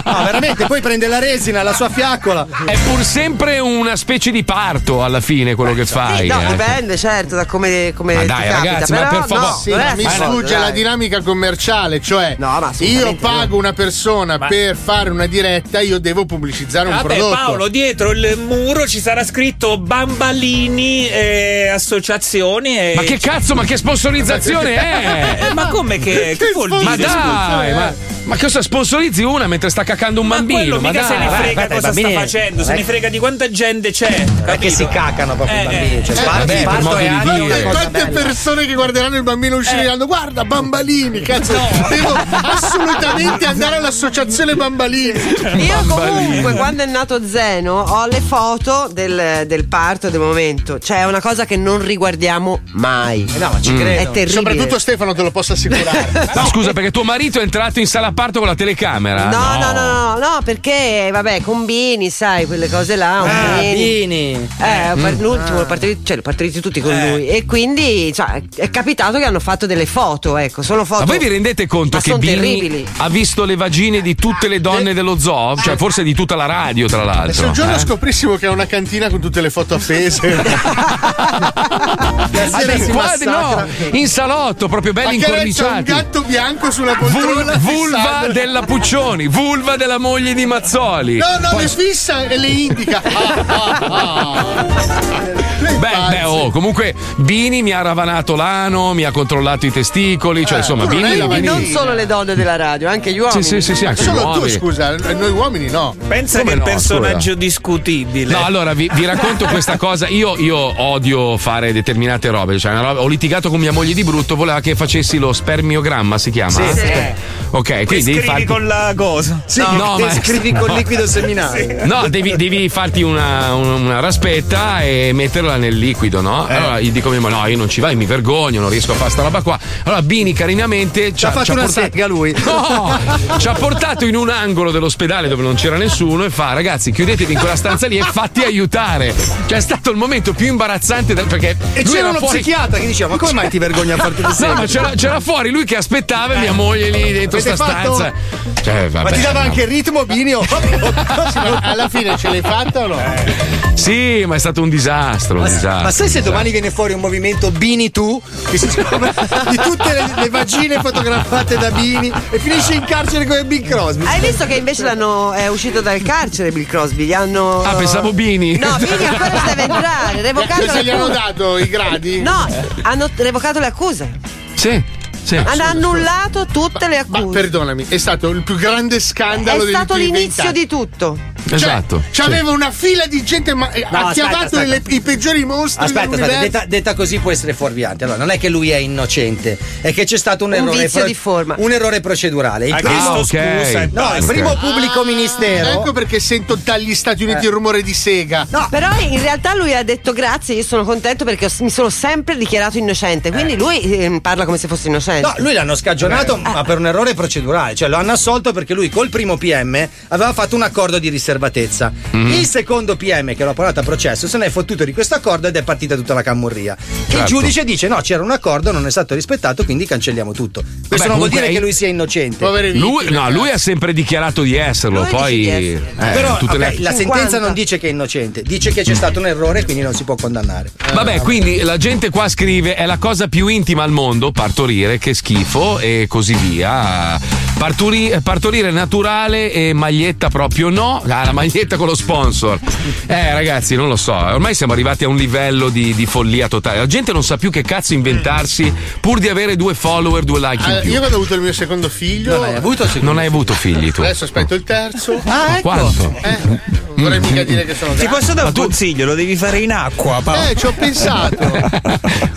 No, veramente, poi prende la resina, la sua fiaccola. È pur sempre una specie di parto alla fine quello che fai. Sì, no, eh. dipende, certo, da come, come dai, capita. ragazzi, ma però, per favore- no, Sì, mi sfugge la dinamica commerciale, cioè io assolutamente pago una persona per fare una diretta, io devo pubblicizzare un Vabbè, prodotto. Paolo, dietro il muro ci sarà scritto Bambalini eh, Associazioni. E... Ma che cazzo, ma che sponsorizzazione è? Eh, ma come che, che vuol dire? Ma dai, ma, ma cosa sponsorizzi una mentre sta cacando un Ma bambino? quello ma mica dai. se ne frega i cosa sta facendo, se ne frega di quanta gente c'è. Perché si cacano proprio i bambini. Cioè, Eh, parto, parto anche dire. una cosa Quante bella. persone che guarderanno il bambino uscire diranno guarda bambalini cazzo devo assolutamente andare all'associazione bambalini Io comunque quando è nato Zeno ho le foto del, del parto del momento. Cioè è una cosa che non riguardiamo mai. no, ma ci Mm. credo. È terribile. soprattutto Stefano te lo posso assicurare No, scusa, perché tuo marito è entrato in sala parto con la telecamera? No, no, no, no, no, perché vabbè, combini, sai, quelle cose là. Ah, Bini. Eh, Mm. l'ultimo, Ah. l'ho partorito, cioè, l'ho partorito tutti con Eh. lui. E quindi, cioè, è capitato che hanno fatto delle foto, ecco, sono foto. Ma voi vi rendete conto Ma che Bini terribili. ha visto le vagine di tutte le donne dello zoo? Cioè, forse di tutta la radio, tra E se l'altro. un giorno eh? scoprissimo che ha una cantina con tutte le foto appese. Beh, qua- no, in salotto, proprio belli so, un incorniciati. gatto bianco sulla Vul- poltrona. vulva della Puccioni, vulva della moglie di Mazzoli. No, no, Poi- le fissa e le indica. Ah, ah, ah. Beh, beh, oh, comunque Bini mi ha ravanato l'ano, mi ha controllato i testicoli, cioè insomma, tu non Bini- Non solo le donne della radio, anche gli uomini. sì, sì, sì, anche gli Solo tu, scusa, noi uomini no. Pensa Come che no, personaggio scusa. discutibile. No, allora vi, vi racconto questa cosa. Io, io odio fare determinate robe. Cioè, roba- ho litigato con mia moglie di brutto, voleva che facessi lo spermiogramma, si chiama? Sì, sì. Ok, quindi devi scrivi farti. con la cosa. Sì, No, che ma- scrivi con liquido seminale. No, devi, devi farti una, un- una raspetta e metterla nel liquido, no? Eh. Allora gli dico a mia moglie, no, io non ci vai, mi vergogno, non riesco a fare sta roba qua. Allora Bini carinamente Ci ha fatto una portato- sega lui. No, ci ha portato in un angolo dell'ospedale dove non c'era nessuno e fa ragazzi chiudetevi in quella stanza lì e fatti aiutare. Cioè è stato il momento più imbarazzante da- perché E c'era era uno fuori... psichiatra che diceva: Ma come mai ti vergogni a farti le No, ma c'era, c'era fuori lui che aspettava e mia moglie lì dentro Avete sta fatto? stanza. Cioè, vabbè, Ma ti dava no. anche il ritmo, Bini? ma alla fine ce l'hai fatta o no? Sì, ma è stato un disastro. Un disastro Ma sai se domani viene fuori un movimento Bini tu? Che si chiama di tutte le, le vagine fotografate da Bini e finisce in carcere come Big Crosby. Hai visto che invece l'hanno è uscito dal carcere Bill Crosby? Gli hanno. Ah, pensavo Bini. No, Bini ancora ci deve entrare. Revocato Cosa gli le hanno dato i gradi? No, hanno revocato le accuse. Sì, sì. Hanno annullato tutte le Ma accuse. perdonami, è stato il più grande È scandalo degli stato l'inizio di tutto. Esatto. C'aveva una fila di gente, ma eh, ha aspetta, chiamato i peggiori mostri Aspetta, aspetta, detta, detta così può essere fuorviante. Allora, non è che lui è innocente, è che c'è stato un, Un errore vizio di forma. un errore procedurale. Il Ha primo, chiesto ok. scusa e no, il primo pubblico Ah, ministero. Ecco perché sento dagli Stati Uniti il rumore di sega. No, Però in realtà lui ha detto grazie, io sono contento perché mi sono sempre dichiarato innocente. Quindi lui eh, parla come se fosse innocente. No, lui l'hanno scagionato, ma per un errore procedurale. Cioè, lo hanno assolto perché lui col primo PM aveva fatto un accordo di riservatezza. Il secondo PM, che l'ha portato a processo, se ne è fottuto di questo accordo ed è partita tutta la camurria. Il Certo. giudice dice: no, c'era un accordo, non è stato rispettato, quindi cancelliamo tutto. Questo Vabbè, non vuol dire è- che lui sia innocente. Lui, no, lui ha sempre dichiarato di esserlo, Lui poi. di essere. eh, Però tutte le- la 50. sentenza non dice che è innocente, dice che c'è stato un errore quindi non si può condannare. Vabbè, quindi la gente qua scrive: è la cosa più intima al mondo, partorire, che schifo, e così via. Parturi- partorire naturale e maglietta proprio no. Ah, la maglietta con lo sponsor. Eh, ragazzi, non lo so. Ormai siamo arrivati a un livello di, di follia totale. La gente non sa più che cazzo inventarsi pur di avere due follower, due like in Allora, più. io quando ho avuto il mio secondo figlio. Non hai avuto secondo- Non hai avuto figli tu. Adesso aspetto il terzo. Ah, ecco. Quanto? Eh, non vorrei mica dire che sono Ti posso dare un consiglio? Lo devi fare in acqua, Paolo. Eh, ci ho pensato.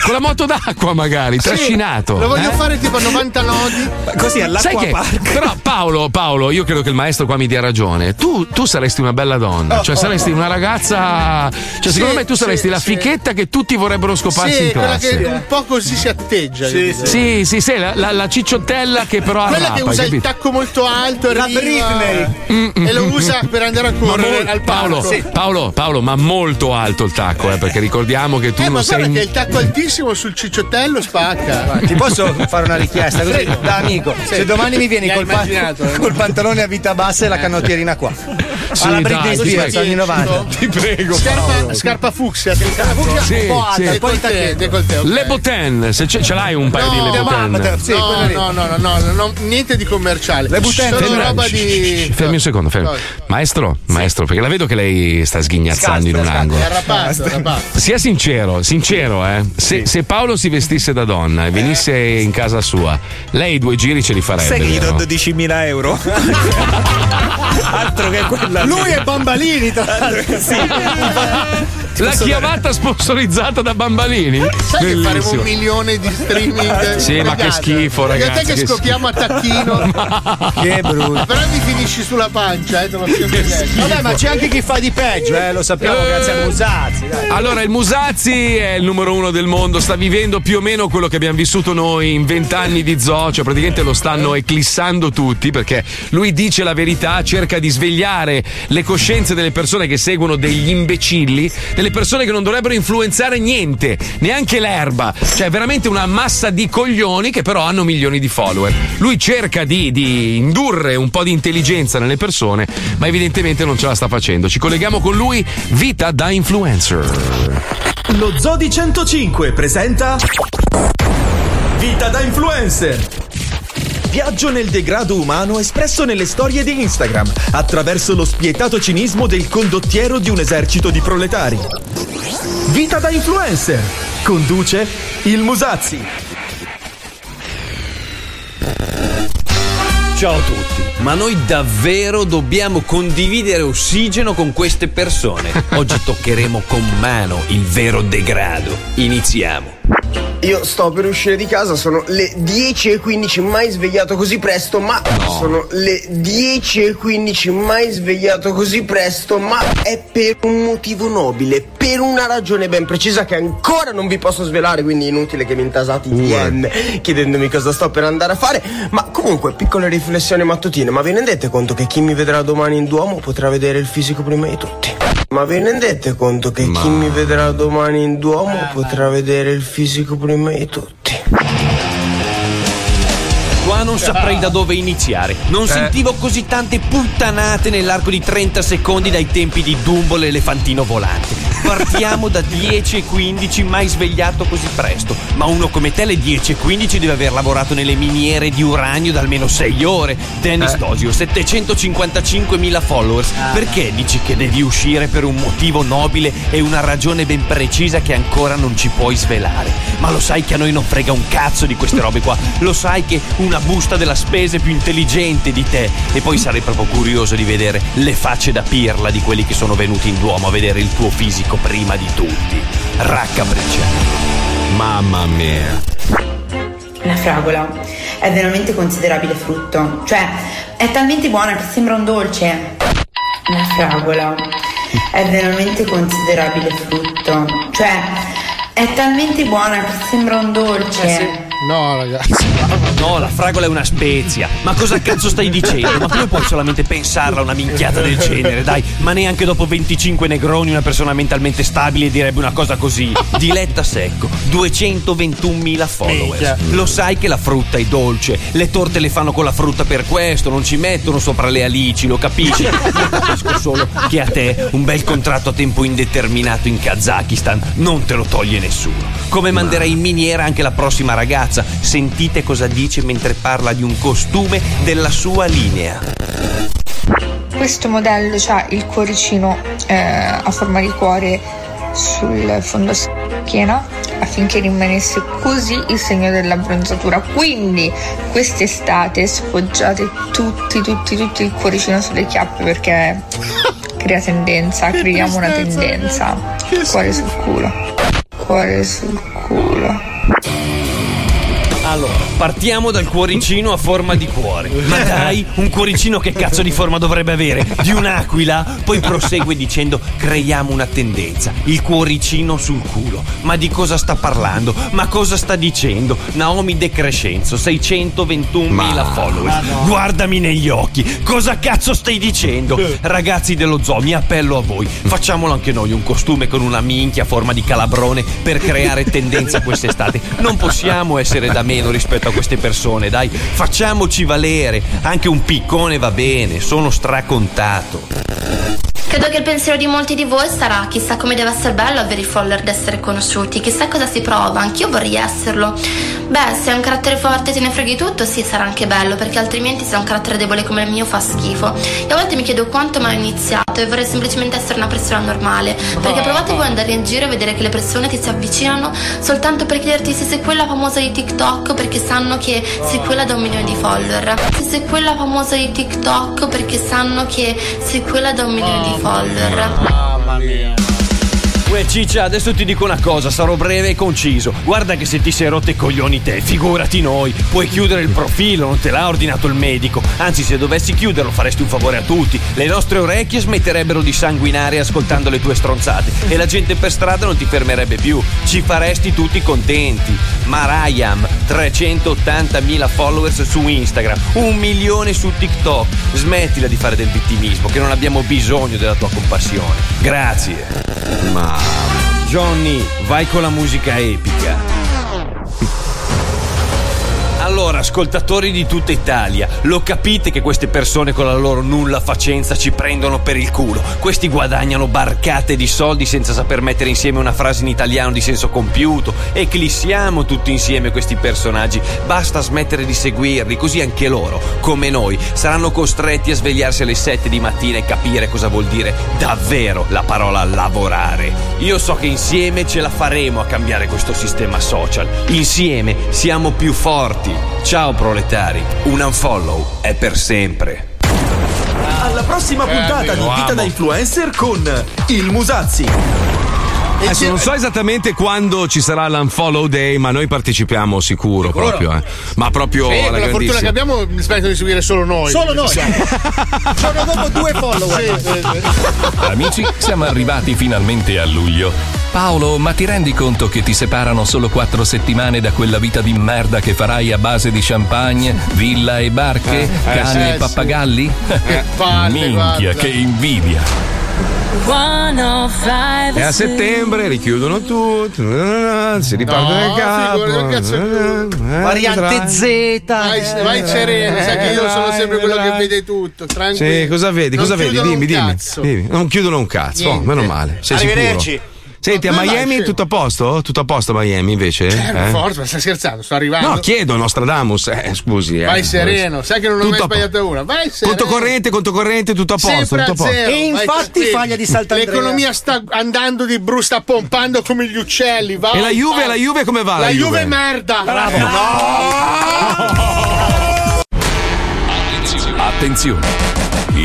Con la moto d'acqua, magari, Sì, trascinato. Lo voglio eh? fare tipo a 90 nodi. Così all'acqua Sai che, park. però Paolo, Paolo, io credo che il maestro qua mi dia ragione. Tu, tu saresti una bella donna, cioè saresti una ragazza. Cioè, secondo Sì, me tu saresti sì, la sì. fichetta che tutti vorrebbero scoparsi Sì, in quella classe. che un po' così si atteggia. dico. Sì, sì, sei la, la- la cicciottella che però Quella arrapa, che usa hai il capito? tacco molto alto La Britney. Mm, e lo usa per andare a correre al Paolo, parco. Paolo, Paolo, ma molto alto il tacco, eh, perché ricordiamo che tu Eh, non ma sei. guarda che il tacco altissimo sul cicciottello spacca. Ti posso fare una richiesta così da amico? Sì. Se domani mi vieni col, pa- immaginato, eh. col pantalone a vita bassa e la canottierina qua. Sì, Alla dai, Britney ti Spears, prego. anni 90. Ti prego, Scarpa, Paolo. scarpa fucsia. Scarpa fucsia Sì, un po' alta. sì. E poi il tacchetto. Decolleté, ok. Le Boten, se ce, ce l'hai un paio di No, Le Boten. sì, no, no, no, no, no, no, no, niente di commerciale. Le butente, Solo roba di. Fermi un secondo, fermi. Maestro, maestro, perché la vedo che lei sta sghignazzando in un Scastra, angolo. È arrapato, è. Sia sincero, sincero, eh. Se, se Paolo si vestisse da donna e venisse in casa sua, lei due giri ce li farebbe. Sai che gli do vero? 12.000 euro? Altro che quella. Lui è Bambalini, tra l'altro. Sì. La posso chiamata sponsorizzata da Bambalini? Sai che faremo Bellissimo. un milione di streaming? Sì, ma che schifo, Perché ragazzi, te che che scopiamo a tacchino. Che brutto. Però mi finisci sulla pancia, eh, te lo sento. Vabbè, ma c'è anche chi fa di peggio, eh, lo sappiamo Eh. grazie a Musazzi. Dai. Allora, il Musazzi è il numero uno del mondo, sta vivendo più o meno quello che abbiamo vissuto noi in vent'anni di zoo, cioè praticamente lo stanno eclissando tutti perché lui dice la verità, cerca di svegliare le coscienze delle persone che seguono degli imbecilli, delle persone che non dovrebbero influenzare niente, neanche l'erba, cioè veramente una massa di coglioni che però hanno milioni di follower. Lui cerca di, di indurre un po' di intelligenza nelle persone, ma evidentemente non ce la sta facendo. Ci colleghiamo con lui, vita da influencer. Lo Zodi 105 presenta Vita da influencer. Viaggio nel degrado umano espresso nelle storie di Instagram attraverso lo spietato cinismo del condottiero di un esercito di proletari. Vita da influencer. Conduce il Musazzi. Ciao a tutti, ma noi davvero dobbiamo condividere ossigeno con queste persone. Oggi toccheremo con mano il vero degrado. Iniziamo. Io sto per uscire di casa, sono le 10.15, mai svegliato così presto, ma sono le 10.15, mai svegliato così presto, ma è per un motivo nobile, per una ragione ben precisa che ancora non vi posso svelare, quindi inutile che mi intasate in DM chiedendomi cosa sto per andare a fare, ma comunque piccole riflessioni mattutine, ma vi rendete conto che chi mi vedrà domani in Duomo potrà vedere il fisico prima di tutti? Ma vi rendete conto che chi mi vedrà domani in Duomo potrà vedere il fisico prima di tutti? Qua non saprei da dove iniziare. Non sentivo così tante puttanate nell'arco di 30 secondi dai tempi di Dumbo l'elefantino volante. Partiamo da 10 e 15, mai svegliato così presto. Ma uno come te alle 10 e 15 deve aver lavorato nelle miniere di uranio da almeno 6 ore. Dennis Dosio, 755.000 followers. Perché dici che devi uscire per un motivo nobile e una ragione ben precisa che ancora non ci puoi svelare? Ma lo sai che a noi non frega un cazzo di queste robe qua. Lo sai che una busta della spesa è più intelligente di te. E poi sarei proprio curioso di vedere le facce da pirla di quelli che sono venuti in Duomo a vedere il tuo fisico prima di tutti. Raccapricciante. Mamma mia. La fragola è veramente considerabile frutto, cioè è talmente buona che sembra un dolce. La fragola è veramente considerabile frutto, cioè è talmente buona che sembra un dolce. No, ragazzi. No, la fragola è una spezia. Ma cosa cazzo stai dicendo? Ma come puoi solamente pensarla una minchiata del genere? Dai, ma neanche dopo 25 negroni una persona mentalmente stabile direbbe una cosa così. Diletta secco, 221.000 followers. Lo sai che la frutta è dolce. Le torte le fanno con la frutta per questo, non ci mettono sopra le alici, lo capisci? Io capisco solo che a te un bel contratto a tempo indeterminato in Kazakistan non te lo toglie nessuno. Come manderai in miniera anche la prossima ragazza. Sentite cosa dice mentre parla di un costume della sua linea. Questo modello ha il cuoricino eh, a forma di cuore sul fondo schiena affinché rimanesse così il segno dell'abbronzatura. Quindi quest'estate sfoggiate tutti, tutti, tutti il cuoricino sulle chiappe perché crea tendenza, creiamo una tendenza. Cuore sul culo. Cuore sul culo. Allora, partiamo dal cuoricino a forma di cuore. Ma dai, un cuoricino che cazzo di forma dovrebbe avere? Di un'aquila? Poi prosegue dicendo creiamo una tendenza, il cuoricino sul culo. Ma di cosa sta parlando? Ma cosa sta dicendo? Naomi De Crescenzo, 621.000 followers. Guardami negli occhi, cosa cazzo stai dicendo? Ragazzi dello zoo, mi appello a voi, facciamolo anche noi un costume con una minchia a forma di calabrone per creare tendenza quest'estate. Non possiamo essere da meno rispetto a queste persone, dai, facciamoci valere. Anche un piccone va bene, sono stracontato. Credo che il pensiero di molti di voi sarà chissà come deve essere bello avere i follower ed essere conosciuti, chissà cosa si prova, anch'io vorrei esserlo. Beh, se hai un carattere forte e te ne freghi tutto, sì, sarà anche bello, perché altrimenti se hai un carattere debole come il mio fa schifo. E a volte mi chiedo quanto mai ho iniziato e vorrei semplicemente essere una persona normale. Perché provate voi ad andare in giro e vedere che le persone ti si avvicinano soltanto per chiederti se sei quella famosa di TikTok perché sanno che sei quella da un milione di follower. Se sei quella famosa di TikTok perché sanno che sei quella da un milione di follower. Mamma mia. Uè Ciccia, adesso ti dico una cosa, sarò breve e conciso. Guarda che se ti sei rotto i coglioni te, figurati noi. Puoi chiudere il profilo, non te l'ha ordinato il medico. Anzi, se dovessi chiuderlo faresti un favore a tutti. Le nostre orecchie smetterebbero di sanguinare ascoltando le tue stronzate e la gente per strada non ti fermerebbe più. Ci faresti tutti contenti. Marayam, 380.000 followers su Instagram, un milione su TikTok. Smettila di fare del vittimismo, che non abbiamo bisogno della tua compassione. Grazie. Ma. Johnny, vai con la musica epica. Allora, ascoltatori di tutta Italia, lo capite che queste persone con la loro nulla facenza ci prendono per il culo? Questi guadagnano barcate di soldi senza saper mettere insieme una frase in italiano di senso compiuto. Eclissiamo tutti insieme questi personaggi. Basta smettere di seguirli, così anche loro, come noi, saranno costretti a svegliarsi alle 7 di mattina e capire cosa vuol dire davvero la parola lavorare. Io so che insieme ce la faremo a cambiare questo sistema social. Insieme siamo più forti. Ciao proletari, un unfollow è per sempre. Alla prossima Eh, puntata di Vita amo. da Influencer con il Musazzi. Adesso non so esattamente quando ci sarà l'Unfollow Day, ma noi partecipiamo sicuro, proprio. eh. Ma proprio Sì, alla per la fortuna che abbiamo, mi smettono di seguire solo noi. Solo noi. Giorno dopo due follower. Amici, siamo arrivati finalmente a luglio. Paolo, ma ti rendi conto che ti separano solo quattro settimane da quella vita di merda che farai a base di champagne, villa e barche, Eh, eh, cani sì, e pappagalli? Guarda, Minchia, guarda. che invidia. E a settembre richiudono tutti, si riparte No, da capo. che cazzo Eh, Variante. Z. Vai, vai sereno, sai che io sono sempre quello che vede tutto. Tranquillo. Sì, cosa vedi? Non Cosa vedi? Dimmi, dimmi. Dimmi. Non chiudono un cazzo. Oh, meno male. Sei Arrivederci. sicuro? Senti, a Miami tutto a posto? Tutto a posto a Miami invece? Certo, Eh? forza, ma stai scherzando? Sto arrivando. No, chiedo Nostradamus. Eh, scusi. eh. Vai sereno, sai che non ho Tutto mai po- sbagliato una. Vai sereno. Conto corrente, conto corrente, tutto a posto. Sempre tutto a posto. zero. E vai infatti tranquillo. faglia di Sant'Andrea. L'economia sta andando di bru, sta pompando come gli uccelli. Vai, E la Juve, vai. la Juve come va? La, La Juve Juve? è merda. Bravo. Attenzione!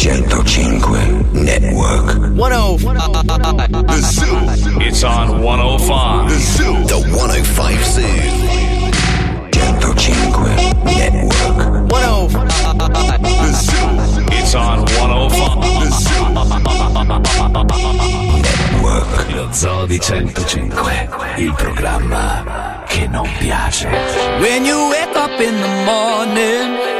105 Network. 105. The Zoo. It's on 105. The Zoo. The 105 Zoo. 105 Network. 105. The Zoo. It's on 105. The Network. Lo Zoo di 105. Il programma che non piace. When you wake up in the morning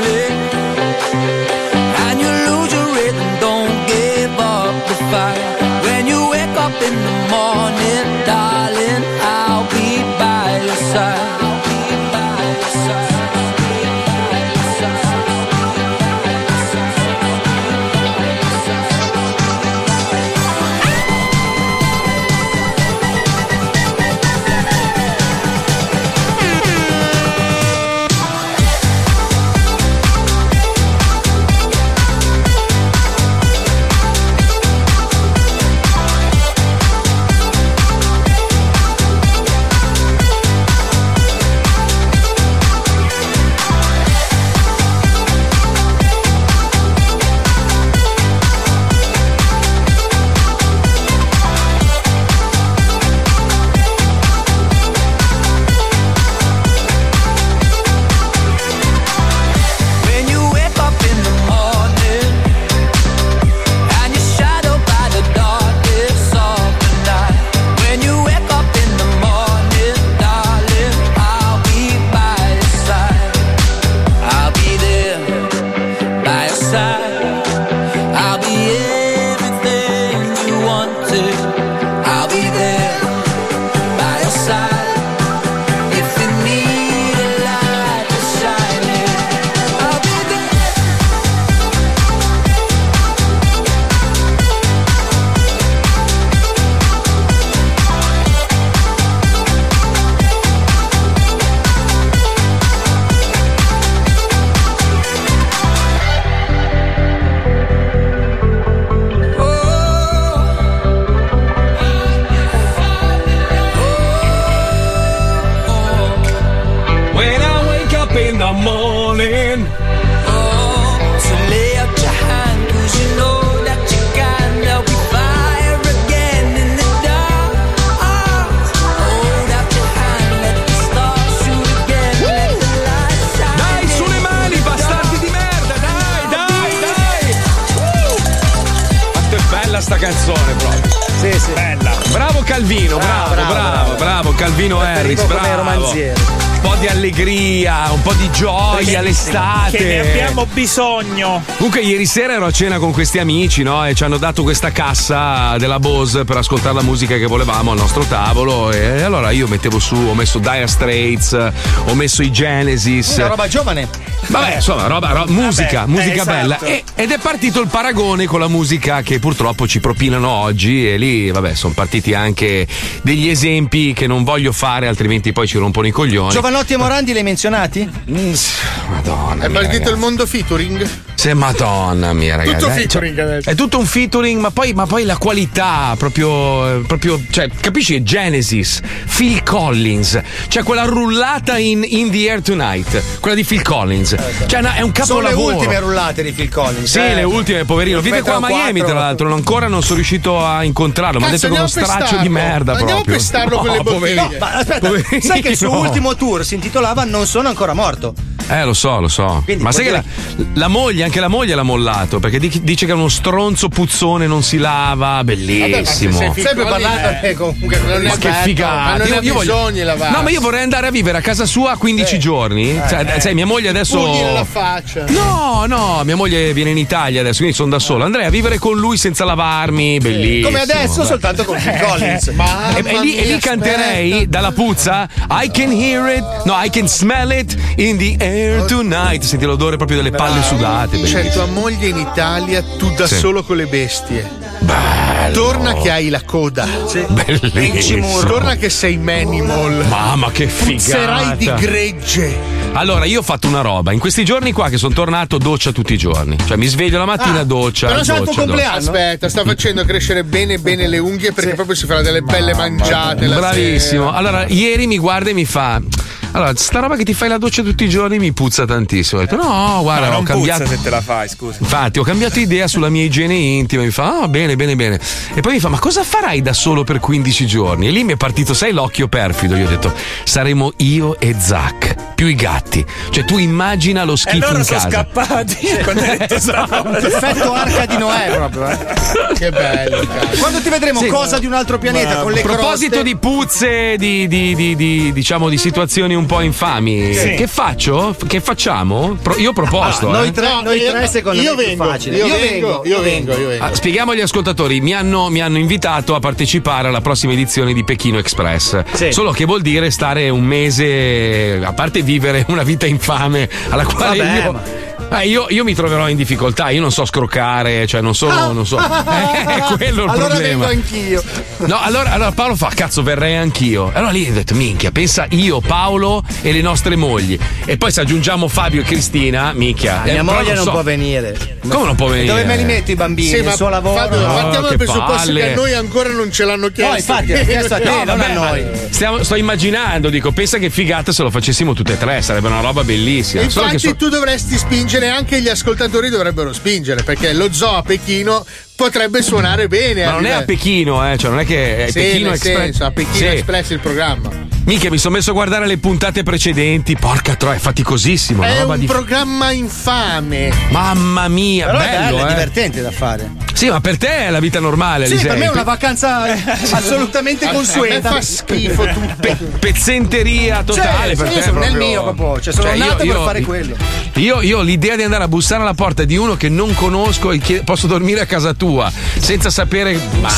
Okay. Abbiamo bisogno. Comunque ieri sera ero a cena con questi amici, no? E ci hanno dato questa cassa della Bose per ascoltare la musica che volevamo al nostro tavolo. E allora io mettevo su, ho messo Dire Straits, ho messo i Genesis. Una roba giovane. Vabbè, insomma, roba, ro- musica, Vabbè, musica eh, esatto. bella. E- ed è partito il paragone con la musica che purtroppo ci propinano oggi. E lì, vabbè, sono partiti anche degli esempi che non voglio fare, altrimenti poi ci rompono i coglioni. Giovanotti e Morandi li hai menzionati? Madonna. È partito ragazzi. il mondo featuring? Sì, madonna mia, ragazzi. Tutto Eh, featuring cioè, adesso. È tutto un featuring, ma poi, ma poi la qualità, proprio, eh, proprio. Cioè, capisci? Genesis, Phil Collins. Cioè, quella rullata in In the Air Tonight, quella di Phil Collins. Cioè, no, è un Sono le capolavoro. ultime rullate di Phil Collins. Sì, eh. le ultime, poverino. Vive qua a Miami, quattro. tra l'altro. non- Ancora non sono riuscito a incontrarlo. Mi ha detto che è uno a straccio di merda. Andiamo a proprio. pestarlo con le No, bottiglie. No, ma aspetta, Poverino. sai che il suo ultimo tour si intitolava Non sono ancora morto. Eh, lo so, lo so. Quindi Ma sai che la, la moglie, anche la moglie l'ha mollato perché di- dice che è uno stronzo puzzone, non si lava. Bellissimo. Sempre parlato eh, comunque non è Ma che figata! Ma non Io- ha io voglio- lavare. No, ma io vorrei andare a vivere a casa sua 15 giorni. Cioè, sai, mia moglie adesso. Pugni nella faccia. No, no, mia moglie viene in Italia adesso, quindi sono da solo. Andrei a vivere con lui senza lavarmi, bellissimo. Come adesso, Beh. soltanto con Phil Collins. E, e lì, e lì canterei dalla puzza I can hear it, no, I can smell it in the air tonight. Senti l'odore proprio delle palle sudate. C'è bellissimo. tua moglie in Italia, tu da Sì. solo con le bestie. Torna che hai la coda. Bellissimo. Torna che sei Manimal. Mamma che Puzzerai di figata. gregge. Allora, io ho fatto una roba. In questi giorni qua che sono tornato, doccia tutti i giorni. Cioè, mi sveglio la mattina, doccia. Però c'è il tuo compleanno. Aspetta, sta facendo crescere bene bene le unghie perché proprio si farà delle belle mangiate. la Bravissimo. sera. Allora, ieri mi guarda e mi fa. Allora, sta roba che ti fai la doccia tutti i giorni mi puzza tantissimo. Ho detto, no, guarda, No, ho non cambiato. puzza se te la fai, scusa. Infatti, ho cambiato idea sulla mia igiene intima. Mi fa, ah, bene, bene, bene. E poi mi fa, ma cosa farai da solo per 15 giorni? E lì mi è partito, sai, l'occhio perfido. Io ho detto, saremo io e Zac, più i gatti. Cioè, tu immagina lo E schifo loro in sono casa. scappati quando hai detto sta roba. Effetto arca di Noè proprio, eh. Che bello. Quando ti vedremo Sì. cosa di un altro pianeta Ma con le a proposito croste- di puzze, di, di- di- di- diciamo di situazioni un po' infami, Sì. che faccio? Che facciamo? Pro- io ho proposto. Ah, noi eh. tre, No, noi io- tre secondo io me è più vengo, facile. io vengo, io vengo, io vengo. Ah, spieghiamo agli ascoltatori, mi hanno, mi hanno invitato a partecipare alla prossima edizione di Pechino Express. Sì. Solo che vuol dire stare un mese, a parte vivere una vita infame alla quale Vabbè, io, ma- eh, io, io mi troverò in difficoltà, io non so scroccare, cioè non sono, non so. Eh, è quello il allora problema. vengo anch'io. No, allora, allora Paolo fa, cazzo, verrei anch'io. Allora lì ho detto, minchia, pensa io, Paolo e le nostre mogli. E poi se aggiungiamo Fabio e Cristina, minchia. Mia eh, però moglie non so. può venire. Come non può venire? Dove me li metto i bambini? Sì, il ma suo lavoro? Fabio, No, partiamo dal presupposto palle. che a noi ancora non ce l'hanno chiesto. No, infatti, l'ho chiesto a te, No, non vabbè, a noi. stiamo- sto immaginando, dico, pensa che figata se lo facessimo tutte e tre, sarebbe una roba bellissima. Solo che Infatti, so- tu dovresti spingere, anche gli ascoltatori dovrebbero spingere, perché lo zoo a Pechino potrebbe suonare bene. Ma non è a Pechino, eh, cioè non è che è Sì, Pechino nel Express. senso, a Pechino Sì. Express il programma. Mica mi sono messo a guardare le puntate precedenti. Porca troia, è faticosissimo. È roba un di. programma infame. Mamma mia, Però è bello, bello, è eh. divertente da fare. Sì, ma per te è la vita normale, Sì, per me è una vacanza assolutamente A me consueta. fa schifo tutto. pezzenteria totale Cioè, per io te sono nel proprio- mio proprio, cioè sono Cioè, io- nato io- per fare quello. Io, io ho l'idea di andare a bussare alla porta di uno che non conosco e chied- posso dormire a casa tua senza sapere. Ma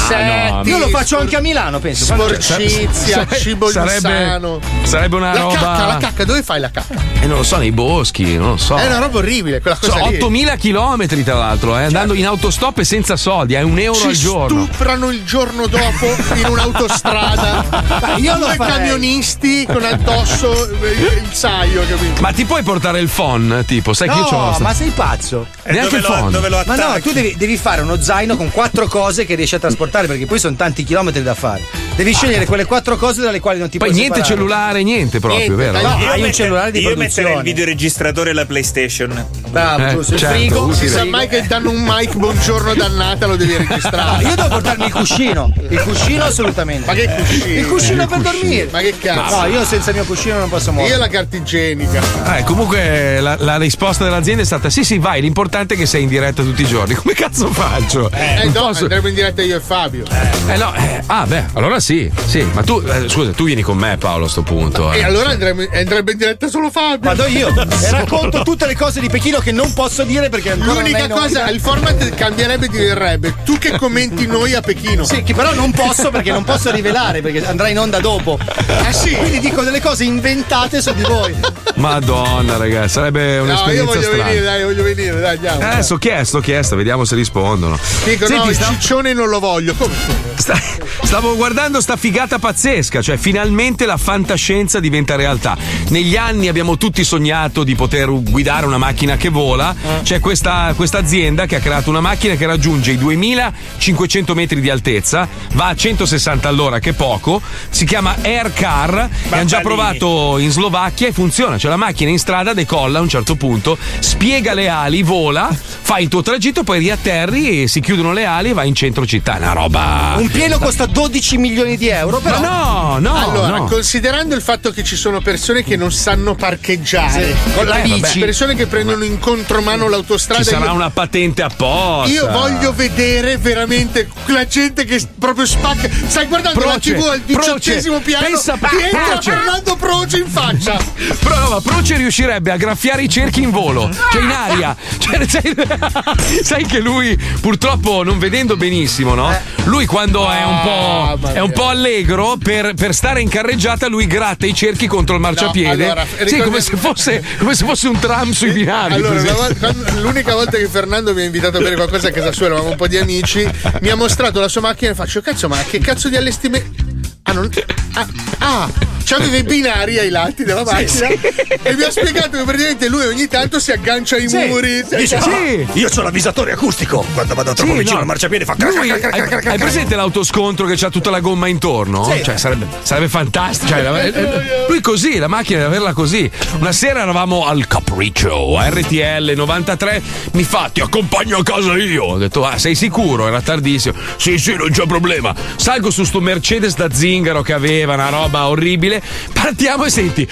no, Io lo faccio anche a Milano, penso. Sporcizia, Sare- cibo sarebbe- insano. sarebbe una la roba- cacca, la cacca, dove fai la cacca? E non lo so, nei boschi, non lo so. È una roba orribile, quella cosa So, lì. 8000 chilometri tra l'altro, eh, andando in autostop e senza soldi, è un euro Ci al giorno. stuprano il giorno dopo in un'autostrada. Io lo farei. camionisti con addosso il il saio, capito? Ma ti puoi portare il phon? Tipo, sai che io No, c'ho. ma sei pazzo. Neanche il phon. Ma no, tu devi, devi fare uno zaino con quattro cose che riesci a trasportare, perché poi sono tanti chilometri da fare. Devi scegliere quelle quattro cose dalle quali non ti Poi puoi niente separare. cellulare, niente proprio, vero? No, Io hai un mette- cellulare di Io metterei il produzione. videoregistratore e la PlayStation. Bravo, Eh, giusto. Il certo, frigo. Non si utile. sa mai che danno un mic buongiorno dannata, lo devi No, registrare. io devo portarmi il cuscino. Il cuscino assolutamente. Ma che cuscino? Il cuscino per dormire. Ma che cazzo? No, io senza il mio cuscino non posso Io muovere. la carta igienica. Eh, comunque la, la risposta dell'azienda è stata: sì, sì, vai, l'importante è che sei in diretta tutti i giorni. Come cazzo faccio? Vero. Eh, Non no, posso- andremo in diretta io e Fabio. Eh no, eh, ah beh, allora sì, sì, ma tu, eh, scusa, tu vieni con me Paolo a sto punto. eh. E allora andremo, andrebbe in diretta solo Fabio. Vado io e racconto tutte le cose di Pechino che non posso dire perché ancora L'unica cosa, il format cambierebbe e diverrebbe. Tu che commenti noi a Pechino. Sì, che però non posso perché non posso rivelare perché andrà in onda dopo. Ah sì? Quindi dico delle cose inventate su di voi. Madonna, ragazzi, sarebbe No, io un'esperienza voglio strana. venire, dai, voglio venire, dai, andiamo. Eh, sto chiesto, ho chiesto, vediamo se rispondono. Dico, Senti, no, il sta- ciccione non lo voglio. Come? sta- stavo guardando sta figata pazzesca, cioè finalmente la fantascienza diventa realtà. Negli anni abbiamo tutti sognato di poter guidare una macchina che vola. C'è questa questa azienda che ha creato una macchina che raggiunge i 2500 metri di altezza, va a 160 all'ora, che è poco. Si chiama Air Car e hanno già provato in Slovacchia e funziona. Cioè la macchina in strada decolla a un certo punto, spiega le ali, vola, fai il tuo tragitto, poi riatterri e si chiudono le ali e vai in centro città. È una roba. Un pieno costa 12 milioni di euro, però. Ma no, no. allora, no. considerando il fatto che ci sono persone che non sanno parcheggiare Sì, con la eh, bici. persone che prendono in contromano l'autostrada, Ci sarà io, una patente apposta. io voglio vedere veramente la gente che proprio spacca. Stai guardando Proce, la TV al diciottesimo piano pensa- ti entra Proce. Fernando Proce in faccia. Prova, Proce riuscirebbe a graffiare i cerchi in volo, cioè in aria. Cioè, sai, sai che lui, purtroppo, non vedendo benissimo, no? Lui quando è un po', mamma è un po' allegro, per, per stare in carreggiata, lui gratta i cerchi contro il marciapiede. allora, sì, come se, fosse, come se fosse un tram sui binari. Allora, così. la vol- quando- l'unica volta che Fernando mi ha invitato a bere qualcosa a casa sua, eravamo un po' di amici, mi ha mostrato la sua macchina e faccio, cazzo, ma che cazzo di allestimento. Ah, non. Ah, ah c'aveva i binari ai lati della macchina e mi ha spiegato che praticamente lui ogni tanto si aggancia ai muri. si Dice, aggancia- "Ah, io ho l'avvisatore acustico. Quando vado troppo Sì, vicino no. al marciapiede fa Lui- hai, hai presente l'autoscontro che c'ha tutta la gomma intorno? Sì. Cioè, sarebbe, sarebbe fantastico. Cioè, lui così, la macchina deve averla così. Una sera eravamo al Capriccio, a RTL 93. Mi fa, ti accompagno a casa io. Ho detto, ah, sei sicuro? Era tardissimo. Sì, sì, non c'è problema. Salgo su sto Mercedes da zingaro che aveva una roba orribile. Partiamo e senti.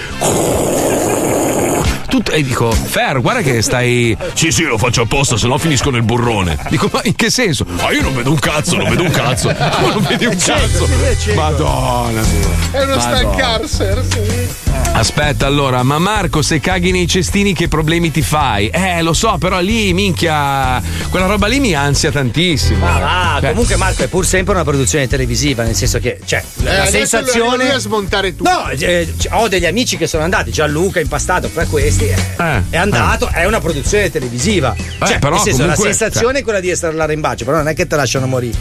Tutto- e dico, Fer, guarda che stai. Sì, sì, lo faccio apposta, se no finisco nel burrone. Dico, ma in che senso? Ma io non vedo un cazzo, non vedo un cazzo. Ma non vedi un cazzo. Madonna. È uno stancarser, sì. Aspetta, allora, ma Marco, se caghi nei cestini, che problemi ti fai? Eh, lo so, però lì, minchia, quella roba lì mi ansia tantissimo. Ma va, Cioè, comunque Marco è pur sempre una produzione televisiva, nel senso che cioè, Eh, la sensazione lui a smontare tutto. No, eh, ho degli amici che sono andati, Gianluca impastato fra questi, eh, Eh, è andato, è una produzione televisiva. Cioè, però nel senso, comunque- la sensazione è quella di essere all'arrembaggio, però non è che te lasciano morire.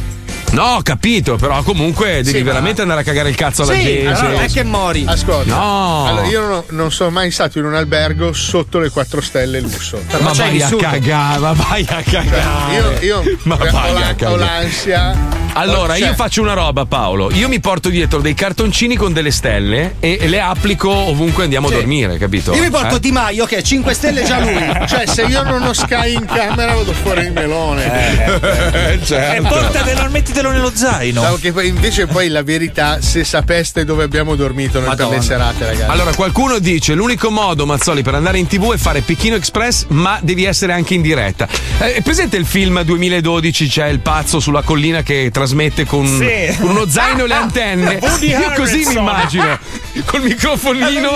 No, ho capito, però comunque devi Sì, ma- veramente andare a cagare il cazzo alla Sì, gente. allora non è che mori. Ascolta, No. allora io non, ho- non sono mai stato in un albergo sotto le 4 stelle lusso. Ma c'hai vai a cagare, ma vai a cagare. Io, io Ma ho, vai a la- cagare. ho l'ansia. Allora, Cioè, io faccio una roba, Paolo. Io mi porto dietro dei cartoncini con delle stelle e, e le applico ovunque andiamo Sì. a dormire, capito? Io mi porto Eh? Di Maio che è 5 stelle già lui. Cioè, se io non ho Sky in camera, vado fuori il melone. Eh, E certo. portatelo, mettitelo nello zaino. No, che poi invece poi la verità, se sapeste dove abbiamo dormito noi per le serate, ragazzi. Allora, qualcuno dice: l'unico modo, Mazzoli, per andare in tv è fare Pechino Express, ma devi essere anche in diretta. Eh, è presente il film 2012? C'è il pazzo sulla collina che trasmette con, Sì. con uno zaino e le antenne. Woody Io così mi immagino col microfonino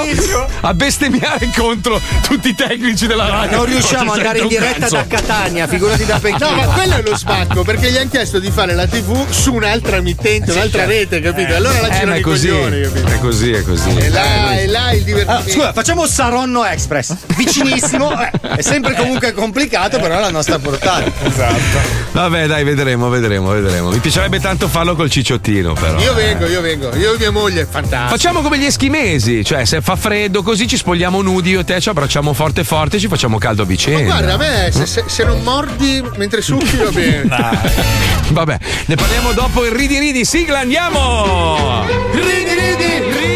a bestemmiare contro tutti i tecnici della radio. Non riusciamo ad andare in diretta da Catania, figurati da Pechino. No, ma quello è lo sbacco perché gli hanno chiesto di fare la TV su un'altra emittente, un'altra rete, capito? E allora la Eh, ma girano è i così, coglioni, capito? è così, è così. E là, e là il Ah, divertimento. scusa, facciamo Saronno Express. Vicinissimo, eh, è sempre comunque complicato, però è la nostra portata. Esatto. Vabbè, dai, vedremo, vedremo, vedremo. Mi piacerebbe tanto farlo col cicciottino, però. Io vengo, io vengo. Io e mia moglie, fantastico. Facciamo come gli eschimesi, cioè se fa freddo così ci spogliamo nudi io e te, ci abbracciamo forte forte e ci facciamo caldo a vicenda. Guarda, a me se, se- se non mordi mentre succhi va bene. Vabbè, ne parliamo dopo il ridi ridi, sigla, andiamo! Ridi, ridi,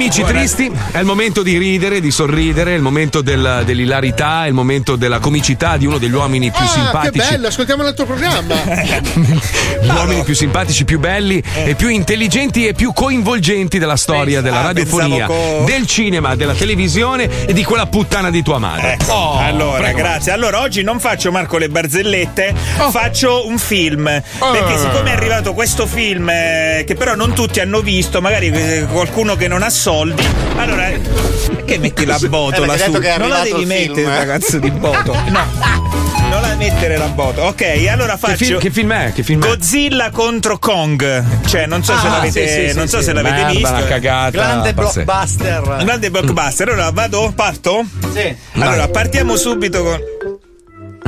amici tristi, è il momento di ridere, di sorridere, è il momento del- dell'ilarità, è il momento della comicità di uno degli uomini più Ah, che simpatici. bello, ascoltiamo l'altro programma. Gli uomini più simpatici, più belli e più intelligenti e più coinvolgenti della storia della Ah, radiofonia, co- del cinema, della televisione e di quella puttana di tua madre. Ecco, Oh, allora, prego. grazie. Allora, oggi non faccio Marco le barzellette, Oh. faccio un film. Perché siccome è arrivato questo film, eh, che però non tutti hanno visto, magari eh, qualcuno che non ha soldi, allora. Perché metti la botola Eh, su? non la devi mettere, film, eh. ragazzo di boto. No. Non la mettere la botola. Ok, allora faccio. Che film, che film è? Che film è? Godzilla contro Kong. Cioè, non so se Ah, l'avete, sì, sì, non sì, so sì. se l'avete Merda, visto. una cagata. Grande pazzesca. blockbuster. Grande blockbuster. Allora vado? Parto? Sì. Allora, partiamo subito con.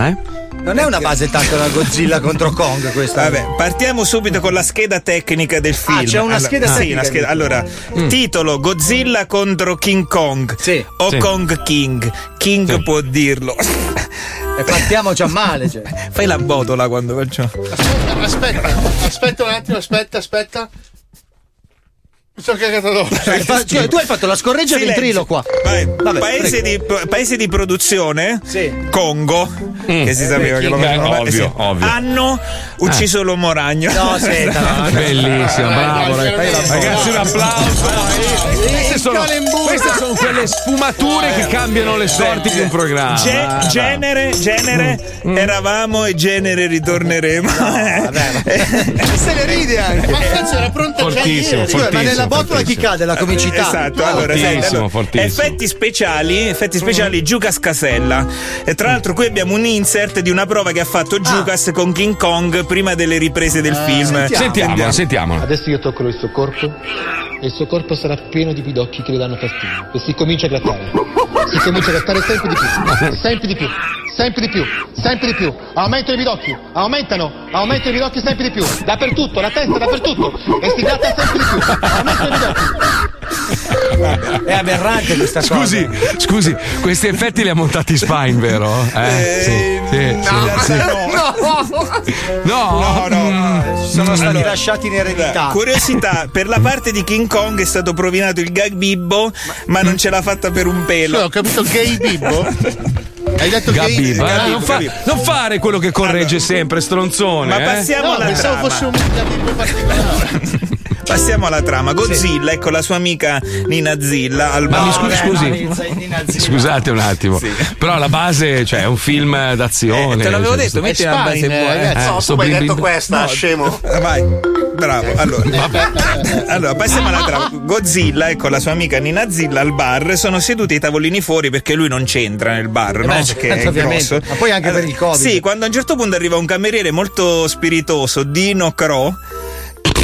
Eh? Non è una base tanto da Godzilla contro Kong questa. Vabbè, partiamo subito con la scheda tecnica del film. Ah, c'è una Allora- scheda sì, tecnica una scheda- Allora, titolo Godzilla contro King Kong. O Sì. Kong King. King può dirlo. E partiamoci a male. Cioè. Fai la botola quando faccio. Aspetta, aspetta un attimo, aspetta, aspetta. Mi sono cagato addosso. Hai fa- cioè, tu hai fatto la scorreggia Silenzio. ventrilo qua. Vai. Vabbè, paese, di, paese di produzione Congo che si Eh, sapeva che lo facevano ovvio, sì. ovvio. hanno ucciso l'uomo ragno No, senta. Bellissimo, bravo ragazzi. Un applauso. Queste sono, Calembuco. queste sono quelle sfumature che cambiano le sorti di un programma. Ge- Ah, genere, genere, Mm. eravamo e genere ritorneremo. E se ne ride anche. Ma cazzo era pronta già Fortissimo, ieri. Scusa, ma fortissimo, nella botola chi cade? La comicità. Esatto, allora, Fortissimo, fortissimo. effetti speciali, effetti speciali Giucas Casella. E tra l'altro qui abbiamo un insert di una prova che ha fatto Giucas con King Kong prima delle riprese del film. Sentiamolo, sentiamolo. Adesso io tocco il suo corpo e il suo corpo sarà pieno di pidocchi che le danno fastidio. E si comincia a grattare. Si comincia a grattare sempre di più, sempre di più, sempre di più, sempre di più. Aumentano i pidocchi, aumentano, aumentano i pidocchi sempre di più. Dappertutto, la testa dappertutto. E si gratta sempre di più. Aumentano i pidocchi. È aberrante questa cosa. Scusi, scusi, questi effetti li ha montati Spine, vero? Eh, sì, sì, sì, sì. No, No, no. Mm. Sono stati Allora, lasciati in eredità. Curiosità, per la parte di King Kong è stato provinato il gag bibbo, ma non ce l'ha fatta per un pelo. ho capito gay bibbo? Hai detto gay Gabibbo, eh, Gabibbo, non, fa- non fare quello che corregge sempre, stronzone. Ma eh. passiamo No, alla pensavo trama. fosse un gabibbo particolare. Passiamo alla trama. Godzilla è con la sua amica Nina Zilla al Ma mi bar. scusi, scusi. Scusate un attimo, però la base, cioè, è un film d'azione. Eh, te l'avevo cioè, detto, metti la base buona. ragazzi. Eh, No, tu hai detto bim- questa, no, scemo. Eh, Vai, bravo. Allora, allora, passiamo alla trama. Godzilla e con la sua amica Nina Zilla al bar sono seduti ai tavolini fuori perché lui non c'entra nel bar, no? beh, perché certo, è ovviamente. grosso. Ma poi anche per il Covid. Sì, quando a un certo punto arriva un cameriere molto spiritoso, Dino Cro.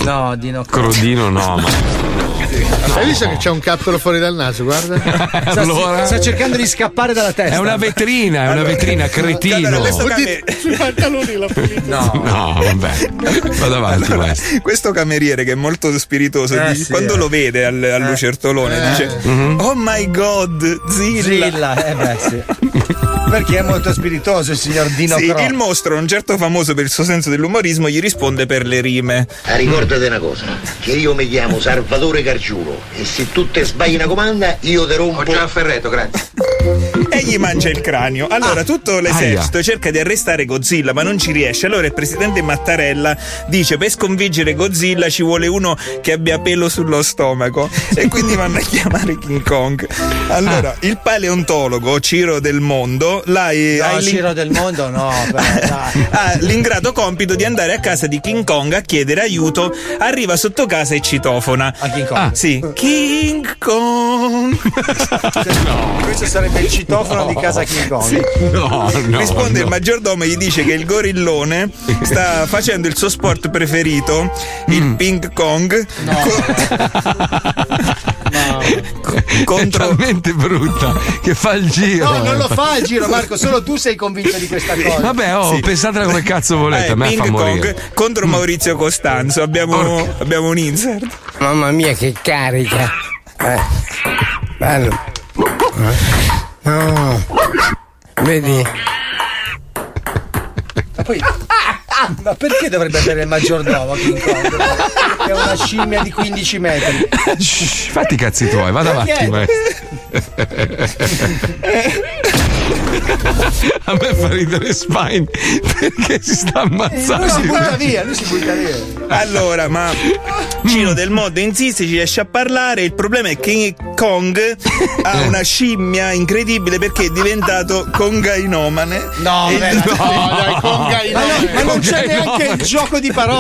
No, Dino. Crodino no, ma. Hai visto che c'è un cappero fuori dal naso? Guarda. Sta, Allora? sta cercando di scappare dalla testa. È una vetrina, è una vetrina, cretino. Allora, camer- Sui pantaloni pulito. No. No, vabbè. Vado avanti, allora, questo cameriere che è molto spiritoso, Eh, dice- sì, quando eh. lo vede al, al lucertolone, dice: Oh my god, Zilla. Zilla, eh beh, sì. Perché è molto spiritoso il signor Dino Sì, Cro. il mostro, un certo famoso per il suo senso dell'umorismo, gli risponde per le rime. Ah, ricordate una cosa, che io mi chiamo Salvatore Gargiulo e se tu te sbagli una comanda io te rompo. Ho già afferretto, grazie. E gli mangia il cranio. Allora, tutto l'esercito aia. cerca di arrestare Godzilla, ma non ci riesce. Allora il presidente Mattarella dice: Per sconfiggere Godzilla ci vuole uno che abbia pelo sullo stomaco. E quindi vanno a chiamare King Kong. Allora, il paleontologo Ciro del Mondo No, ha il il- giro del mondo no, dai. ha l'ingrato compito di andare a casa di King Kong a chiedere aiuto. Arriva sotto casa e citofona. A King Kong. Ah, sì. King Kong. Questo sarebbe il citofono di casa King Kong. No, no. Risponde no. il maggiordomo e gli dice che il gorillone sta facendo il suo sport preferito, il Mm. ping pong. È contro- talmente brutta che fa il giro. No, non lo fa il giro, Marco, solo tu sei convinto di questa cosa. Vabbè, oh, Sì. pensatela come cazzo volete, Eh, a me ping fa morire. pong contro Maurizio Costanzo. Abbiamo, abbiamo un insert. Mamma mia, che carica. Eh. Bello. Eh. No. Vedi? Ma poi Ma perché dovrebbe avere il maggiordomo King Kong? È una scimmia di 15 metri. Shh, fatti i cazzi tuoi, vada avanti. A me fa ridere Spine perché si sta ammazzando. Lui si butta via, lui si butta via. Allora, ma Cino del Mod insiste, ci riesce a parlare. Il problema è che Kong ha una scimmia incredibile perché è diventato congainomane. No, E- vabbè, no, dai, congainomane. Ma no, ma non c'è neanche il gioco di parole.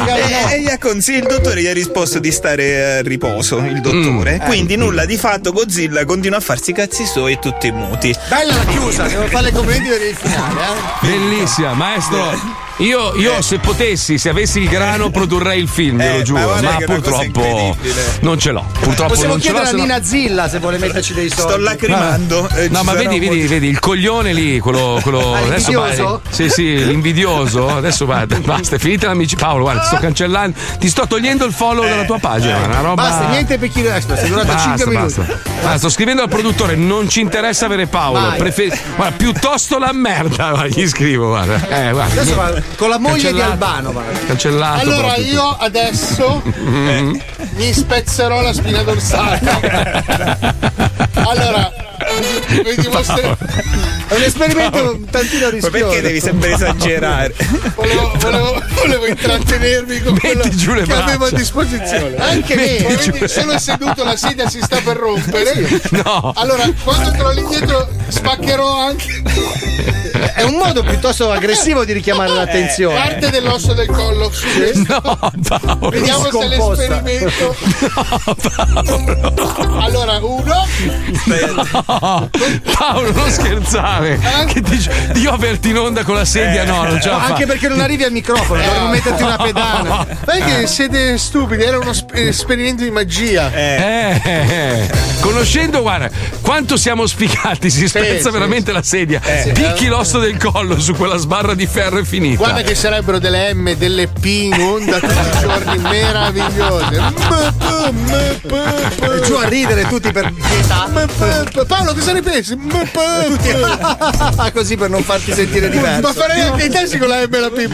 E, e gli ha consigliato, il dottore gli ha risposto di stare a riposo, il dottore. Mm. Quindi nulla di fatto, Godzilla continua a farsi i cazzi suoi e tutti muti. Bella la chiusa, devo fare le complimenti per il finale, eh. Bellissima, maestro. Io, io se potessi, se avessi il grano, produrrei il film, ve lo giuro. Ma, cosa purtroppo non ce l'ho. Purtroppo Possiamo non ce l'ho. chiedere a no- Nina Zilla se vuole metterci dei soldi. Sto lacrimando. eh, No, ma vedi, vedi, vedi, il coglione lì, quello. quello Ah, adesso l'invidioso? vai- Sì, sì, l'invidioso. Adesso va- basta, è finita l'amici. Paolo, guarda, sto cancellando. Ti sto togliendo il follow dalla tua pagina. Una roba. Basta, niente Pechino Express, è durato Basta, 5 minuti. basta. Sto scrivendo al produttore, non ci interessa avere Paolo. Prefer- guarda, piuttosto la merda. Guarda, gli scrivo, guarda. Eh, guarda. Con la moglie di Cancellato. Albano. va. Cancellato. Allora proprio. io adesso mi spezzerò la spina dorsale. Allora, vi dimostro- È un esperimento un tantino Ma rischioso. perché devi sempre esagerare? volevo, volevo- volevo intrattenervi con quello giù le che avevo a braccia. disposizione. Anche me. Ma vedi, sono seduto, la sedia si sta per rompere. No. Allora, quando torno indietro spaccherò anche È un modo piuttosto aggressivo di richiamare l'attenzione. parte dell'osso del collo. su questo. No, Paolo. Vediamo se Scomposta. l'esperimento. Allora, uno. No, Paolo, non scherzare. Che dici, io averti in onda con la sedia, no, non ce la Anche fa. perché non arrivi al microfono, dovremmo metterti una pedana. Sai che siete stupidi, era uno sp- esperimento di magia. Eh, eh, conoscendo, guarda, quanto siamo sfigati, si spezza sì, veramente la sedia. Picchi l'osso del collo su quella sbarra di ferro e finita. Guarda che sarebbero delle M, delle P in onda tutti i giorni meravigliose. E giù a ridere tutti per pietà. Paolo, cosa ne pensi? Così per non farti sentire diverso. Ma farei anche i testi con la M e la P.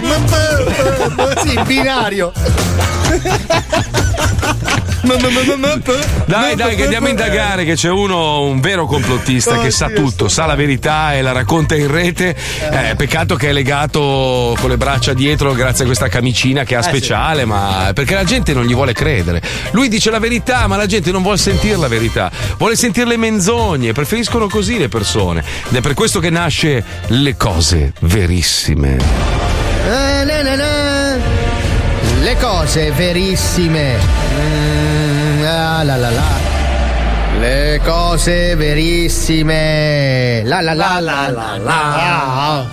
Sì, binario. Dai, dai, che andiamo a indagare che c'è uno, un vero complottista che sa tutto, sa la verità e la racconta in rete. Eh, peccato che è legato con le braccia dietro grazie a questa camicina che ha speciale, ma perché la gente non gli vuole credere. Lui dice la verità, ma la gente non vuole sentire la verità, vuole sentire le menzogne, preferiscono così le persone. Ed è per questo che nasce le cose verissime. Eh, na, na, na. Le cose verissime. Mm, la, la, la. Le cose verissime. La la la la la la.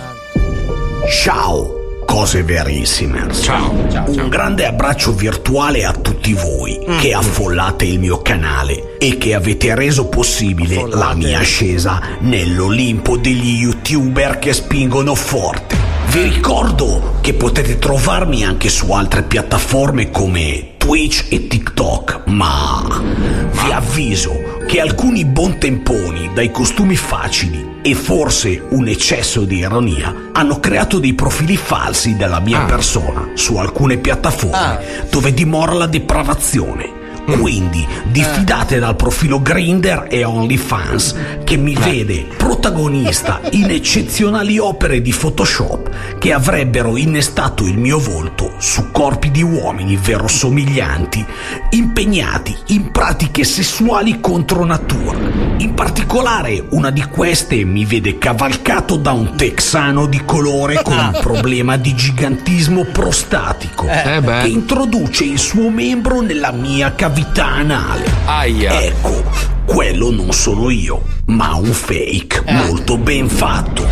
Ciao, cose verissime. Ciao. Un grande abbraccio virtuale a tutti voi che affollate il mio canale e che avete reso possibile la mia ascesa nell'Olimpo degli youtuber che spingono forte. Vi ricordo che potete trovarmi anche su altre piattaforme come Twitch e TikTok, ma vi avviso che alcuni buontemponi dai costumi facili e forse un eccesso di ironia hanno creato dei profili falsi della mia persona su alcune piattaforme dove dimora la depravazione. Quindi diffidate dal profilo Grinder e OnlyFans che mi vede protagonista in eccezionali opere di Photoshop che avrebbero innestato il mio volto su corpi di uomini verosomiglianti impegnati in pratiche sessuali contro natura. In particolare una di queste mi vede cavalcato da un texano di colore con un problema di gigantismo prostatico Eh che introduce il suo membro nella mia cavità anale. Aia. Ecco, quello non sono io, ma un fake molto ben fatto.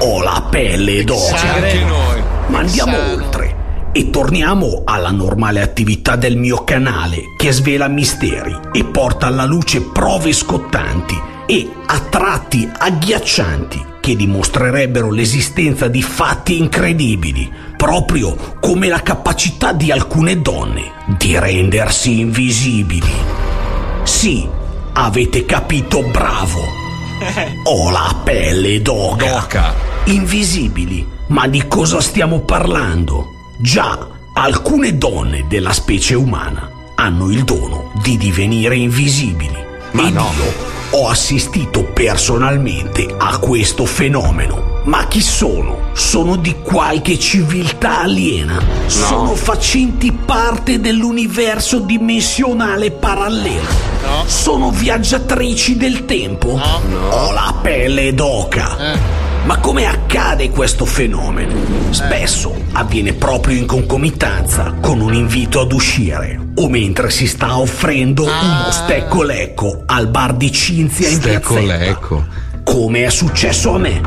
Ho la pelle d'oro. Anche noi. Ma andiamo oltre. E torniamo alla normale attività del mio canale che svela misteri e porta alla luce prove scottanti e a tratti agghiaccianti che dimostrerebbero l'esistenza di fatti incredibili, proprio come la capacità di alcune donne di rendersi invisibili. Sì, avete capito bravo. Ho la pelle d'oca. Invisibili Ma di cosa stiamo parlando? Già, alcune donne della specie umana hanno il dono di divenire invisibili. Ed io ho assistito personalmente a questo fenomeno. Ma chi sono? Sono di qualche civiltà aliena? Sono facenti parte dell'universo dimensionale parallelo? Sono viaggiatrici del tempo? Ho la pelle d'oca. Ma come accade questo fenomeno? Spesso avviene proprio in concomitanza con un invito ad uscire o mentre si sta offrendo uno stecco lecco al bar di Cinzia in Stecco lecco. Come è successo a me.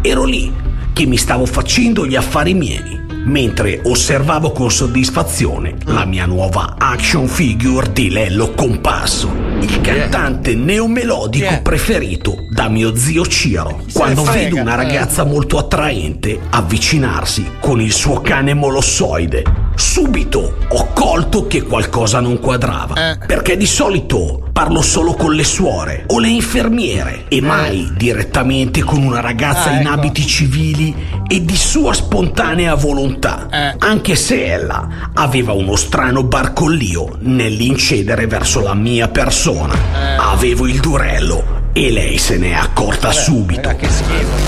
Ero lì che mi stavo facendo gli affari miei mentre osservavo con soddisfazione la mia nuova action figure di Lello Compasso, il cantante neomelodico preferito da mio zio Ciro. Quando vedo una ragazza molto attraente avvicinarsi con il suo cane molossoide, subito ho colto che qualcosa non quadrava. Perché di solito parlo solo con le suore o le infermiere e mai direttamente con una ragazza in abiti civili e di sua spontanea volontà. Anche se ella aveva uno strano barcollio nell'incedere verso la mia persona. Avevo il durello e lei se n'è accorta subito.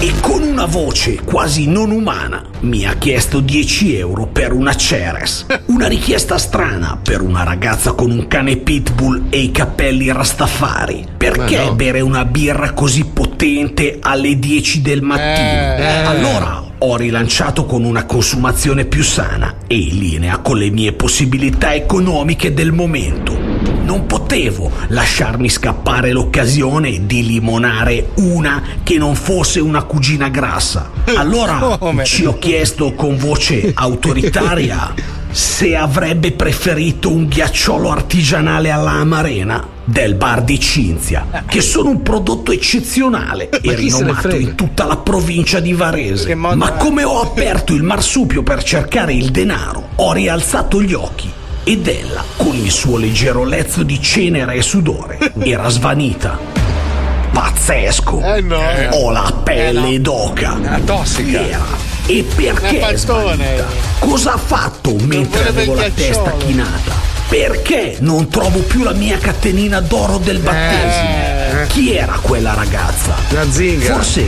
E con una voce quasi non umana mi ha chiesto 10 euro per una Ceres. Una richiesta strana per una ragazza con un cane pitbull e i capelli rastafari. Perché no. bere una birra così potente alle 10 del mattino? Eh. Allora ho rilanciato con una consumazione più sana e in linea con le mie possibilità economiche del momento. Non potevo lasciarmi scappare l'occasione di limonare una che non fosse una cugina grassa. Allora ci ho chiesto con voce autoritaria se avrebbe preferito un ghiacciolo artigianale alla Amarena del bar di Cinzia, che sono un prodotto eccezionale e se ne rinomato in tutta la provincia di Varese. Ma come ho aperto il marsupio per cercare il denaro, ho rialzato gli occhi ed ella, con il suo leggero lezzo di cenere e sudore, era svanita. Pazzesco! Eh no. Ho la pelle d'oca. tossica. Chi era? E perché è svanita? Cosa ha fatto mentre avevo la testa chinata? Perché non trovo più la mia catenina d'oro del battesimo? Chi era quella ragazza? Una zingara. Forse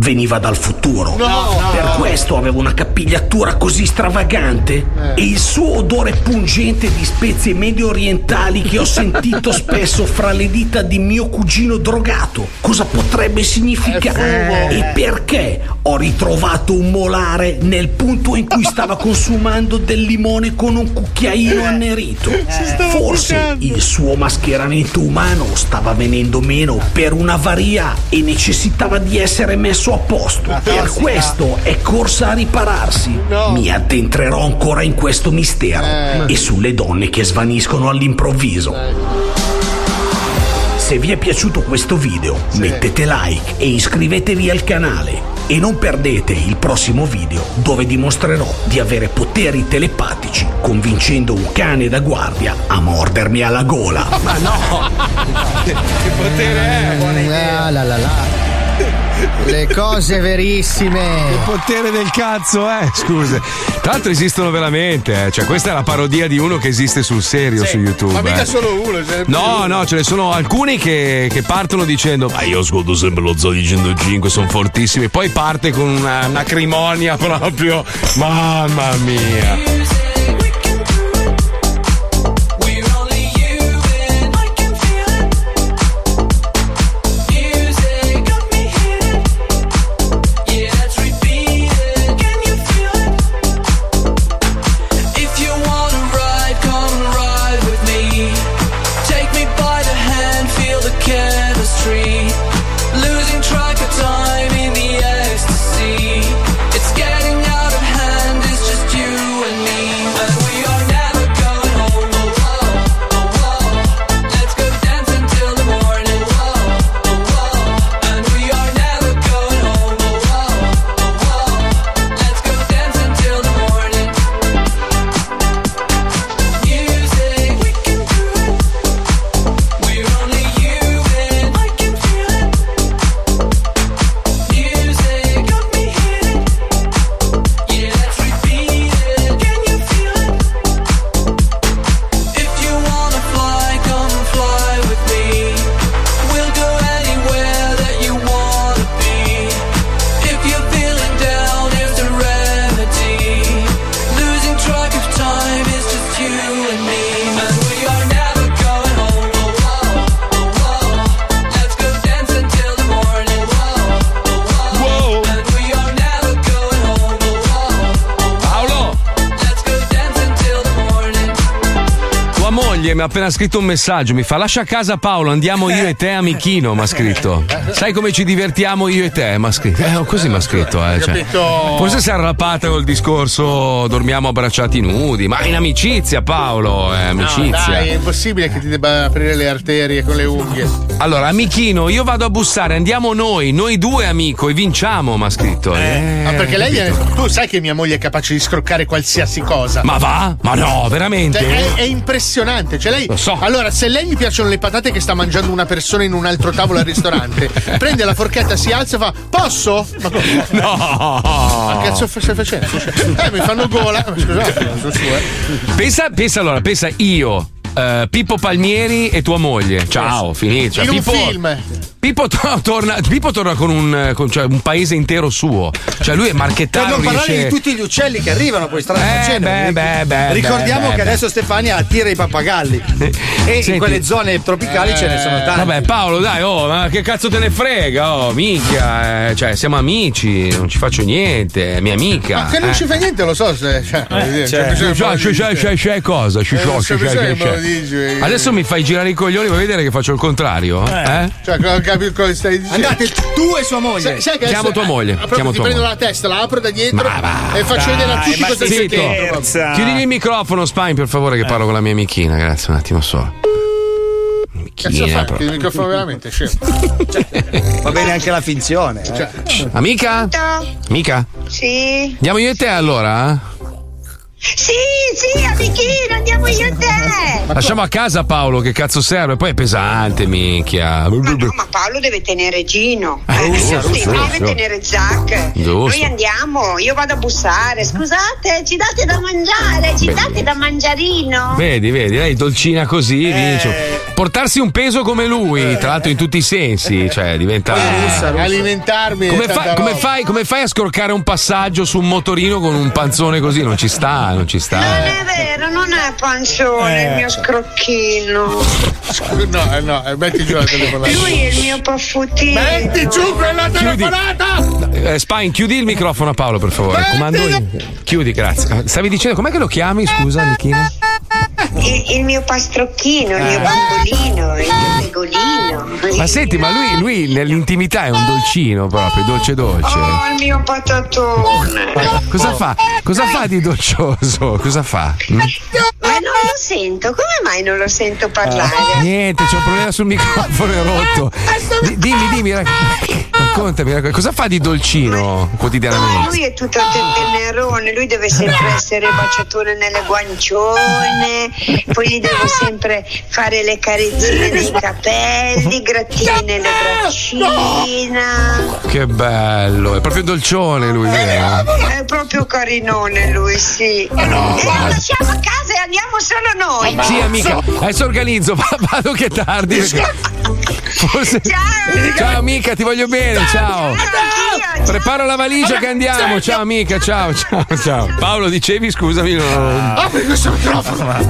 veniva dal futuro. No, no. per questo aveva una capigliatura così stravagante e il suo odore pungente di spezie medio orientali che ho sentito spesso fra le dita di mio cugino drogato. Cosa potrebbe significare? Fumo. E perché ho ritrovato un molare nel punto in cui stava consumando del limone con un cucchiaino annerito? stava Forse bucando. il suo mascheramento umano stava venendo meno per un'avaria e necessitava di essere messo a posto. Per questo è corsa a ripararsi. Mi addentrerò ancora in questo mistero e sulle donne che svaniscono all'improvviso. Se vi è piaciuto questo video, mettete like e iscrivetevi al canale. E non perdete il prossimo video dove dimostrerò di avere poteri telepatici convincendo un cane da guardia a mordermi alla gola. Ma no! che potere è? Ah, la la la. Le cose verissime. Il potere del cazzo, eh? Scusa. Tra l'altro esistono veramente, eh. Cioè, questa è la parodia di uno che esiste sul serio su YouTube. Ma mica eh. solo uno. No, uno. no, ce ne sono alcuni che, che partono dicendo: Ma io ascolto sempre lo Zoo di 105, sono fortissimi. Poi parte con una, una acrimonia proprio. Mamma mia. Ha scritto un messaggio. Mi fa: Lascia a casa Paolo, andiamo io e te, amichino. Mi ha scritto. Sai come ci divertiamo io e te? Mi ha scritto. Eh, così mi ha scritto. Eh, cioè. Forse si è arrapata col discorso dormiamo abbracciati nudi. Ma in amicizia, Paolo. Eh, No, amicizia. dai, è impossibile che ti debba aprire le arterie con le unghie. Allora, amichino, io vado a bussare, andiamo noi, noi due amico e vinciamo, mi ha scritto. Eh, Ma perché lei viene. Tu sai che mia moglie è capace di scroccare qualsiasi cosa. Ma va? Ma no, veramente? Cioè, È, è impressionante. Cioè, lei. So. Allora, se lei gli piacciono le patate che sta mangiando una persona in un altro tavolo al ristorante, prende la forchetta, si alza e fa: Posso? Ma come? No! Ma cazzo stai facendo? Eh, mi fanno gola. Scusate, sono eh. Pensa, pensa allora, pensa io, eh, Pippo Palmieri e tua moglie. Ciao, finito. Cioè, in un Pippo, film. Pippo to- torna, Pippo torna con, un, con- cioè, un paese intero suo. Cioè, lui è Per marchettaro. non parlare riesce- di tutti gli uccelli che arrivano poi strada Eh, facendo. beh, beh, beh, Ricordiamo beh, che beh. adesso Stefania attira i pappagalli. E Senti. in quelle zone tropicali ce ne sono tanti. Vabbè, Paolo, dai, oh, ma che cazzo te ne frega? Oh, minchia, eh, cioè, siamo amici, non ci faccio niente, è mia amica. Ma che non eh. ci fa niente, lo so. Se, cioè, dire, Cioè, c'è cioè, cioè, cioè, cosa? Eh, c'è c'è. Adesso mi fai girare i coglioni, vuoi vedere che faccio il contrario? Eh? Cioè, non capi cosa stai dicendo. Andate tu e sua moglie. Sai, sai che Chiamo tua moglie, ah, chiamo ti tua prendo moglie. la testa, la apro da dietro va, e faccio vedere a tutti cosa si stai Zitto. dicendo. Chiudi il microfono, Spine, per favore, che parlo con la mia amichina. Grazie, un attimo solo. Cazzo Amichina, fa? proprio. Il microfono veramente scemo. Va bene anche la finzione. eh. Cioè, Amica? Amica? Sì. Andiamo io e te allora? Sì, sì, amichino, andiamo io e te. Lasciamo a casa Paolo, che cazzo serve? Poi è pesante, minchia. Ma Paolo deve tenere Gino. Eh, Eh, giusto, sì, giusto. deve tenere Zac. Giusto. Noi andiamo, io vado a bussare. Scusate, ci date da mangiare, ci Beh. date da mangiarino. Vedi, vedi, lei dolcina così, Eh. vince. Portarsi un peso come lui, tra l'altro in tutti i sensi, cioè diventa. alimentarmi. Come, è tanta fa- come fai, come fai a scorcare un passaggio su un motorino con un panzone così? Non ci sta, non ci sta. Non è vero, non è panzone il mio scrocchino. No, eh, no, eh, metti giù la telefonata. Lui è il mio paffutino. Metti giù quella telefonata! Eh, Spine, chiudi il microfono a Paolo, per favore. Comando io. Chiudi, grazie. Stavi dicendo, com'è che lo chiami? Scusa, Michina? Il, il mio pastrocchino, il mio bambolino, il mio regolino. Ma senti, ma lui, lui nell'intimità è un dolcino proprio, dolce dolce. Oh, il mio patatone. Cosa fa? Cosa fa di dolcioso? Cosa fa? Mm? Ma non lo sento, come mai non lo sento parlare? Niente, c'è un problema sul microfono, è rotto. Di- dimmi, dimmi, rac- raccontami, cosa fa di dolcino No, quotidianamente? lui è tutto tenerone, lui deve sempre essere baciatore nelle guancione, poi gli devo sempre fare le carezzine nei capelli, grattini nelle braccina. Che bello, è proprio dolcione lui, vero? È proprio carinone lui, sì. E lo lasciamo a casa e andiamo solo noi. Sì, amica, adesso organizzo, va- vado che è tardi. Forse... Ciao amica, ti voglio bene, ciao. Preparo la valigia che andiamo. Ciao amica, ciao, ciao, ciao. Paolo, dicevi, scusami. No. Apri questo microfono! Ma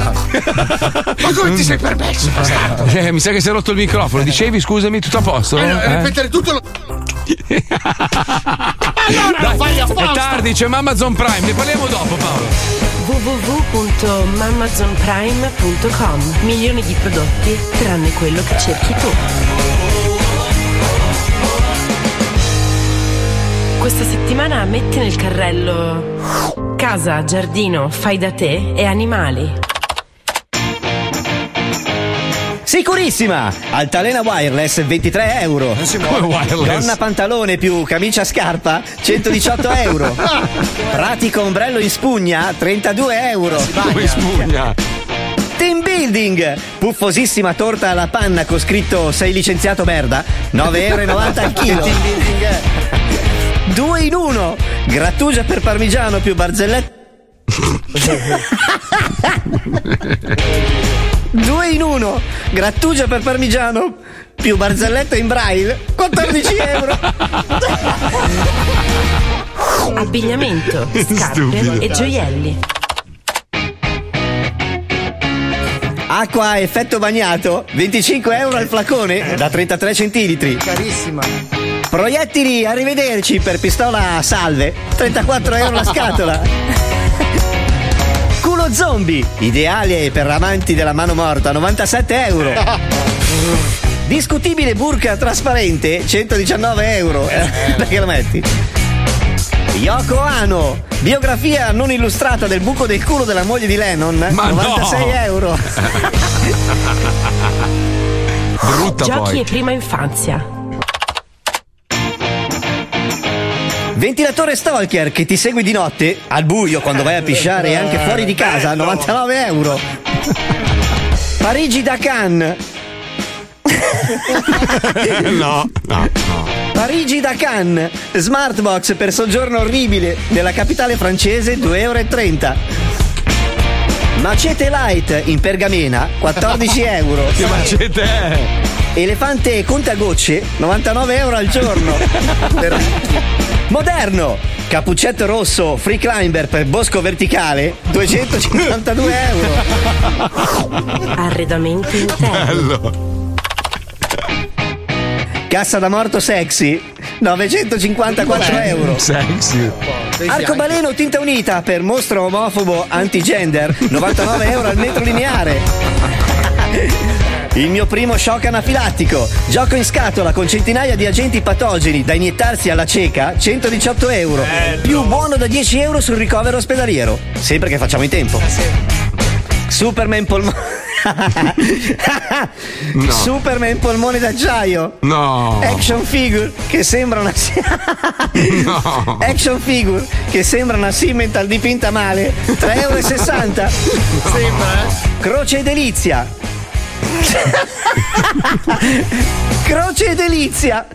come ti sei permesso? Eh, mi sa che si è rotto il microfono. Dicevi, scusami, tutto a posto? Eh, no, Eh? ripetere tutto lo... Dai, fai è apposta. tardi, c'è Amazon Prime, ne parliamo dopo Paolo. www.mamazonprime.com Milioni di prodotti tranne quello che cerchi tu. Questa settimana metti nel carrello casa, giardino, fai da te e animali. Sicurissima! Altalena Wireless 23 euro. Come wireless? Donna pantalone più camicia scarpa 118 euro. Pratico ombrello in spugna 32 euro. Come spugna? Team building! Puffosissima torta alla panna con scritto sei licenziato merda 9,90 euro al chilo. 2 in 1 Grattugia per parmigiano più barzellette 2 in 1 Grattugia per parmigiano più barzelletta in braille 14 euro Abbigliamento, scarpe Stupido. e gioielli. Acqua a effetto bagnato 25 euro al flacone da 33 centilitri Carissima. Proiettili, arrivederci per pistola salve 34 euro la scatola Culo zombie, ideale per amanti della mano morta, 97 euro. Discutibile burka trasparente, 119 euro. Perché lo metti? Yoko Ano, biografia non illustrata del buco del culo della moglie di Lennon, Ma 96 no! euro. Brutta Giochi poi. e prima infanzia. Ventilatore stalker che ti segui di notte, al buio quando vai a pisciare e anche fuori di casa, 99 euro. Parigi da Cannes. no, no, no. Parigi da Cannes, smartbox per soggiorno orribile nella capitale francese 2,30 euro. Macete light in pergamena 14 euro. Che macete è? Elefante contagocce 99 euro al giorno. Moderno, cappuccetto rosso free climber per bosco verticale 252 euro. Arredamenti interni. Cassa da morto sexy 954 euro. Sexy. Arcobaleno tinta unita per mostro omofobo antigender 99 euro al metro lineare. Il mio primo shock anafilattico. Gioco in scatola con centinaia di agenti patogeni da iniettarsi alla cieca, 118 euro. Più buono da 10 euro sul ricovero ospedaliero. Sempre che facciamo in tempo. Superman polmone. No. Superman polmone d'acciaio. No. Action figure che sembra una. No. Action figure che sembra una Simmental dipinta male. 3,60 euro. Sembra, Croce delizia. Croce delizia.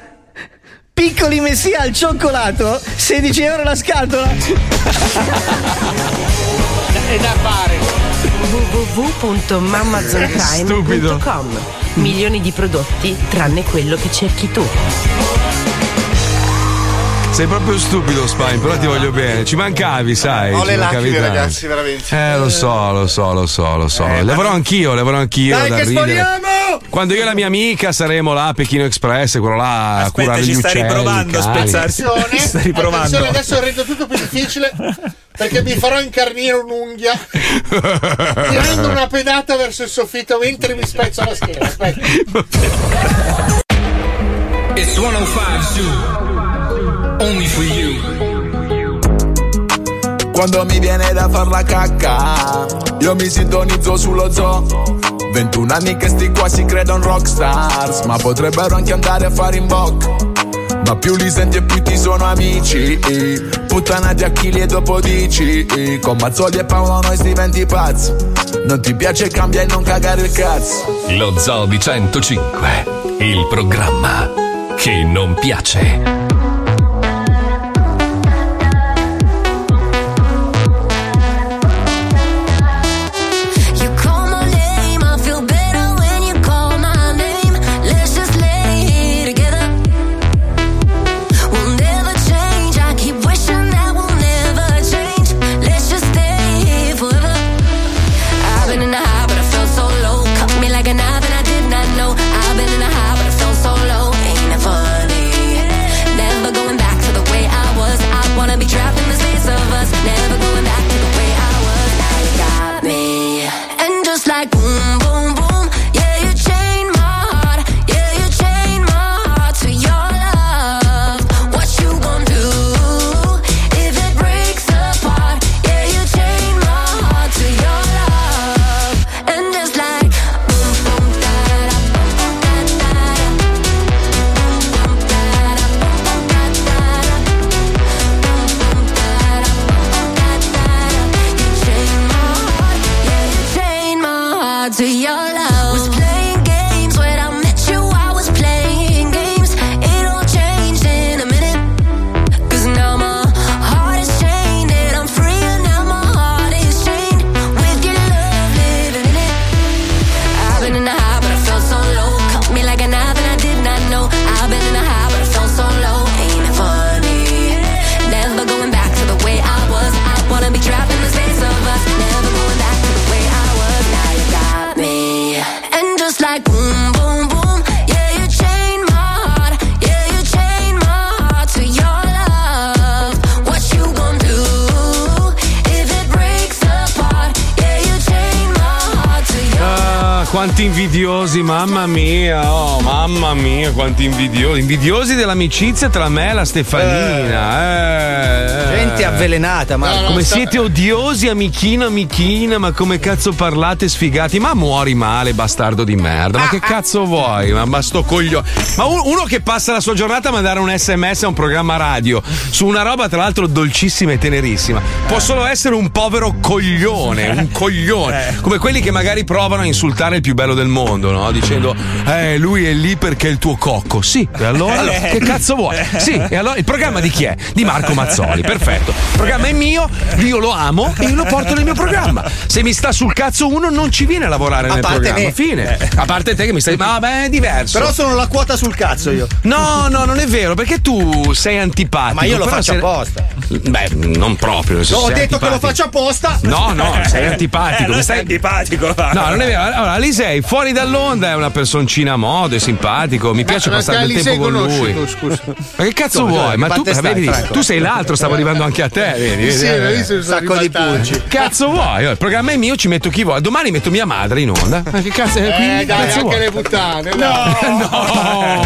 Piccoli messia al cioccolato, 16 euro la scatola. È da fare. www.mamazonprime.com Milioni di prodotti tranne quello che cerchi tu. Sei proprio stupido, Spine, però ti voglio bene. Ci mancavi, sai. Ho ci le lacrime, ragazzi, veramente. Eh, lo so, lo so, lo so, lo so. Leverò anch'io, leverò anch'io Dai, da che ridere. spariamo! Quando io e la mia amica saremo là a Pechino Express, quello là a Aspetta, curare ci gli sta uccelli. riprovando a spezzarsi. Attenzione, Sta riprovando. attenzione, adesso rendo tutto più difficile perché mi farò incarnire un'unghia tirando una pedata verso il soffitto mentre mi spezzo la schiena. Aspetta. It's 105 Zoo. Only for you. Quando mi viene da far la cacca, io mi sintonizzo sullo zoo. 21 anni che sti qua si credono rockstars, ma potrebbero anche andare a fare in bocca. Ma più li senti e più ti sono amici Puttanati a chili e dopo dici Con Mazzoli e Paolo noi si diventi pazzi Non ti piace cambia e non cagare il cazzo Lo Zoo di 105, il programma che non piace. Quanti invidiosi, mamma mia, oh, mamma mia, quanti invidiosi. Invidiosi dell'amicizia tra me e la Stefanina. Eh, eh. Gente avvelenata, ma come siete odiosi, amichino, amichina, ma come cazzo parlate sfigati? Ma muori male, bastardo di merda. Ma che cazzo vuoi? Ma, ma sto coglione. Ma un- uno che passa la sua giornata a mandare un sms a un programma radio su una roba, tra l'altro, dolcissima e tenerissima, può solo essere un povero coglione, un coglione. Come quelli che magari provano a insultare il più bello del mondo, no? Dicendo, eh, lui è lì perché è il tuo cocco. Sì, e allora? Che cazzo vuoi? Sì, e allora il programma di chi è? Di Marco Mazzoli, perfetto. Il programma è mio, io lo amo e io lo porto nel mio programma. Se mi sta sul cazzo uno, non ci viene a lavorare A nel parte programma. me. Fine. A parte te che mi stai. Ma vabbè, è diverso. Però sono la quota sul cazzo io. No, no, non è vero, perché tu sei antipatico. Ma io lo faccio se- apposta. Beh, non proprio. No, ho detto che lo antipatico. faccio apposta. No, no, sei antipatico. Eh, mi sei antipatico. No, non è vero. Allora, Alisei, fuori dall'onda è una personcina a modo, è simpatico. Mi piace Ma passare del Alisei tempo con lui. Ma che cazzo Come, vuoi? che Ma tu, parte stai, vedi, tu sei l'altro, stavo arrivando anche a te, vedi? Sì, vedi? visto, sono Sacco di pulci. Cazzo vuoi? Il programma è mio, ci metto chi vuoi. Domani metto mia madre in onda. Ma che cazzo Eh, quindi, dai, cazzo anche vuoi? le puttane. No.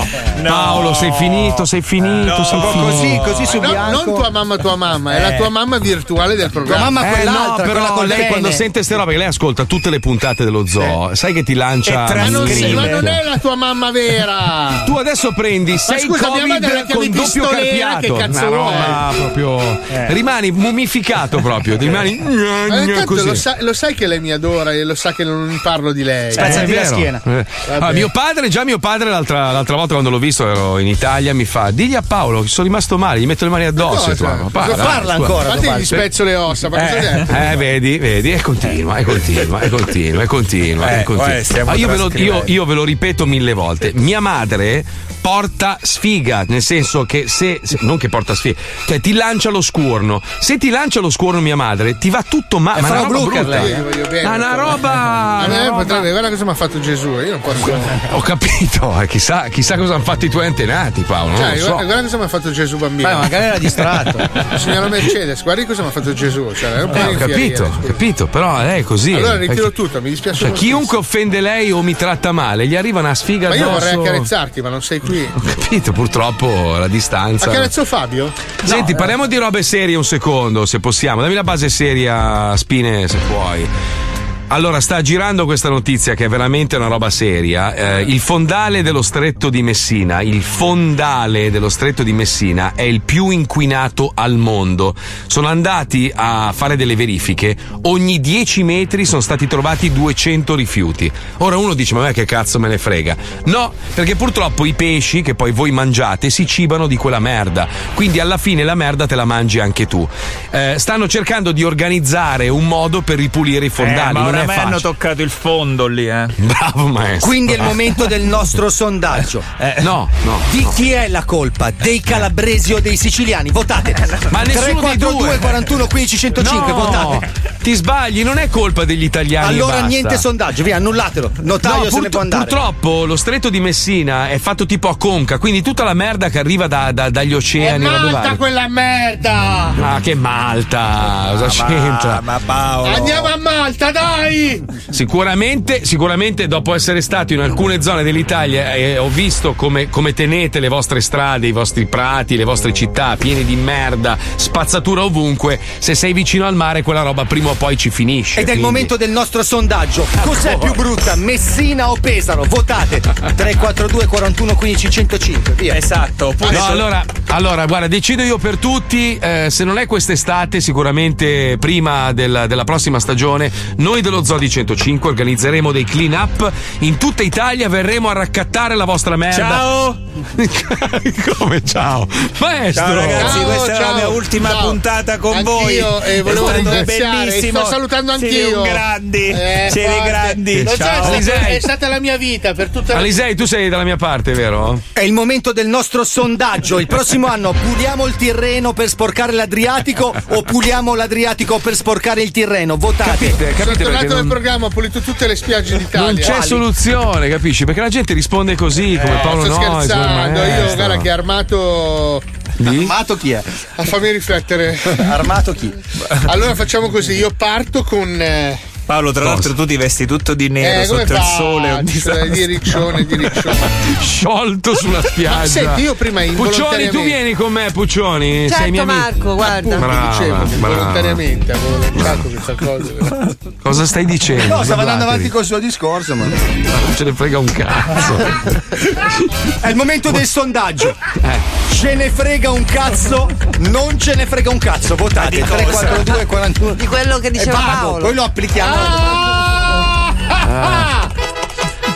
Paolo, sei finito, sei finito, sei finito. Così, così su No, non tua mamma, tua mamma, è la tua mamma virtuale del programma. mamma Eh, quell'altra, no, quella però col lei quando sente ste robe, che lei ascolta tutte le puntate dello zoo, sai che ti lancia. Ma non, sei- ma non è la tua mamma vera. Tu adesso prendi 6 scusa, mia madre la Covid con doppio carpiato. che cazzo vuoi? roba proprio. Rimani mummificato proprio. Rimani. Ma intanto così. lo, sa- lo sai che lei mi adora e lo sa che non parlo di lei. Eh, è vero. Eh. Ah, mio padre, già mio padre l'altra, l'altra volta quando l'ho visto ero in Italia, mi fa: Digli a Paolo che sono rimasto male, gli metto le mani addosso. Ma Cosa parla, parla scusa. ancora? Infatti gli spezzo le ossa, ma Eh, eh, vedi, vedi, e continua, e continua, e continua, e continua. Eh, e continua. eh, Ma io, ve lo, io, io ve lo ripeto mille volte: mia madre porta sfiga, nel senso che se, se- non che porta sfiga, cioè ti lancia lo scuorno. Se ti lancia lo scuorno mia madre, ti va tutto male. Ma è Frau una roba brutta. lei, eh, bene. Ma una roba. Potrebbe, guarda cosa mi ha fatto Gesù, io non posso. Ho capito, eh, chissà, chissà cosa hanno fatto i tuoi antenati, Paolo. Non Cioè, lo so. guarda, guarda cosa mi ha fatto Gesù bambino. Beh, magari era distratto. Signora Mercedes, guardi cosa mi ha fatto Gesù. Cioè, è un po' Eh, ho capito, ho capito, però è così. Allora ritiro Eh, tutto, mi dispiace Cioè, chiunque offende lei o mi tratta male, gli arriva una sfiga Ma io addosso. vorrei accarezzarti, ma non sei qui. Ho capito, purtroppo la distanza. Accarezzo Fabio? Senti, parliamo di robe serie un secondo, se possiamo. Dammi la base seria, Spine, se puoi. Allora, sta girando questa notizia che è veramente una roba seria. Eh, il fondale dello stretto di Messina, il fondale dello stretto di Messina è il più inquinato al mondo. Sono andati a fare delle verifiche. Ogni 10 metri sono stati trovati 200 rifiuti. Ora uno dice, ma che cazzo me ne frega? No, perché purtroppo i pesci che poi voi mangiate si cibano di quella merda. Quindi alla fine la merda te la mangi anche tu. Eh, stanno cercando di organizzare un modo per ripulire i fondali. Eh, ma non è oramai hanno facile. toccato il fondo lì, eh. Bravo maestro. Quindi è il momento del nostro sondaggio. No, no. Di chi è la colpa? Dei calabresi o dei siciliani? Votate. Ma nessuno dei 342 due. 41 15 105, No, votate. Ti sbagli, non è colpa degli italiani. Allora basta. niente sondaggio, via, annullatelo. Notaio No, se purt- ne può andare. Purtroppo lo stretto di Messina è fatto tipo a conca, quindi tutta la merda che arriva da- da- dagli È oceani. robe Malta quella merda! Ah, che Malta! Cosa c'entra? Ma Paolo. Andiamo a Malta, dai! Sicuramente, sicuramente dopo essere stato in alcune zone dell'Italia e ho visto come, come tenete le vostre strade, i vostri prati, le vostre città piene di merda, spazzatura ovunque, se sei vicino al mare quella roba prima o poi ci finisce. Ed è il quindi- momento del nostro sondaggio. Cos'è più brutta, Messina o Pesaro? Votate 342 41 15 105. Via. Esatto. Oppure No, so- allora, allora, guarda, decido io per tutti. eh, se non è quest'estate, sicuramente prima del- della prossima stagione, noi dello Zoo di 105 organizzeremo dei clean up in tutta Italia. Verremo a raccattare la vostra merda. Ciao! Come ciao? Maestro! Ciao ragazzi, Ciao, questa è la ciao. mia ultima Ciao. puntata con Anch'io, voi. e volevo è stato ringraziare, bellissimo. sto salutando Siete anch'io. un grandi, Eh, siete forte. grandi. Lo Ciao. è stata- è stata la mia vita per tutta la Alisei, tu sei dalla mia parte, vero? È il momento del nostro sondaggio. Il prossimo anno puliamo il Tirreno per sporcare l'Adriatico o puliamo l'Adriatico per sporcare il Tirreno? Votate. Capite, capite perché nel non, programma, ho pulito tutte le spiagge d'Italia. non c'è soluzione, capisci? Perché la gente risponde così, come Paolo Sto Noyes, scherzando, io maestro. guarda che armato. Di? Armato chi è? A fammi riflettere. Armato chi? Allora facciamo così, io parto con. eh, Paolo, tra Cosa? l'altro, tu ti vesti tutto di nero Eh, sotto il sole. È un disastro. Di riccione, di riccione. Sciolto sulla spiaggia. Senti, io prima Puccioni, tu vieni con me, Puccioni. Certo, Sei amica. Marco, guarda. Brava, Dicevo che brava. volontariamente avevo lanciato questa cosa. Cosa stai dicendo? No, stava andando avanti col suo discorso, ma. Non ce ne frega un cazzo. È il momento del sondaggio. Eh. Ce ne frega un cazzo, non ce ne frega un cazzo. Votate 342 41. Di quello che diceva e vado, Paolo. Poi lo applichiamo. Ah! Ah! ah!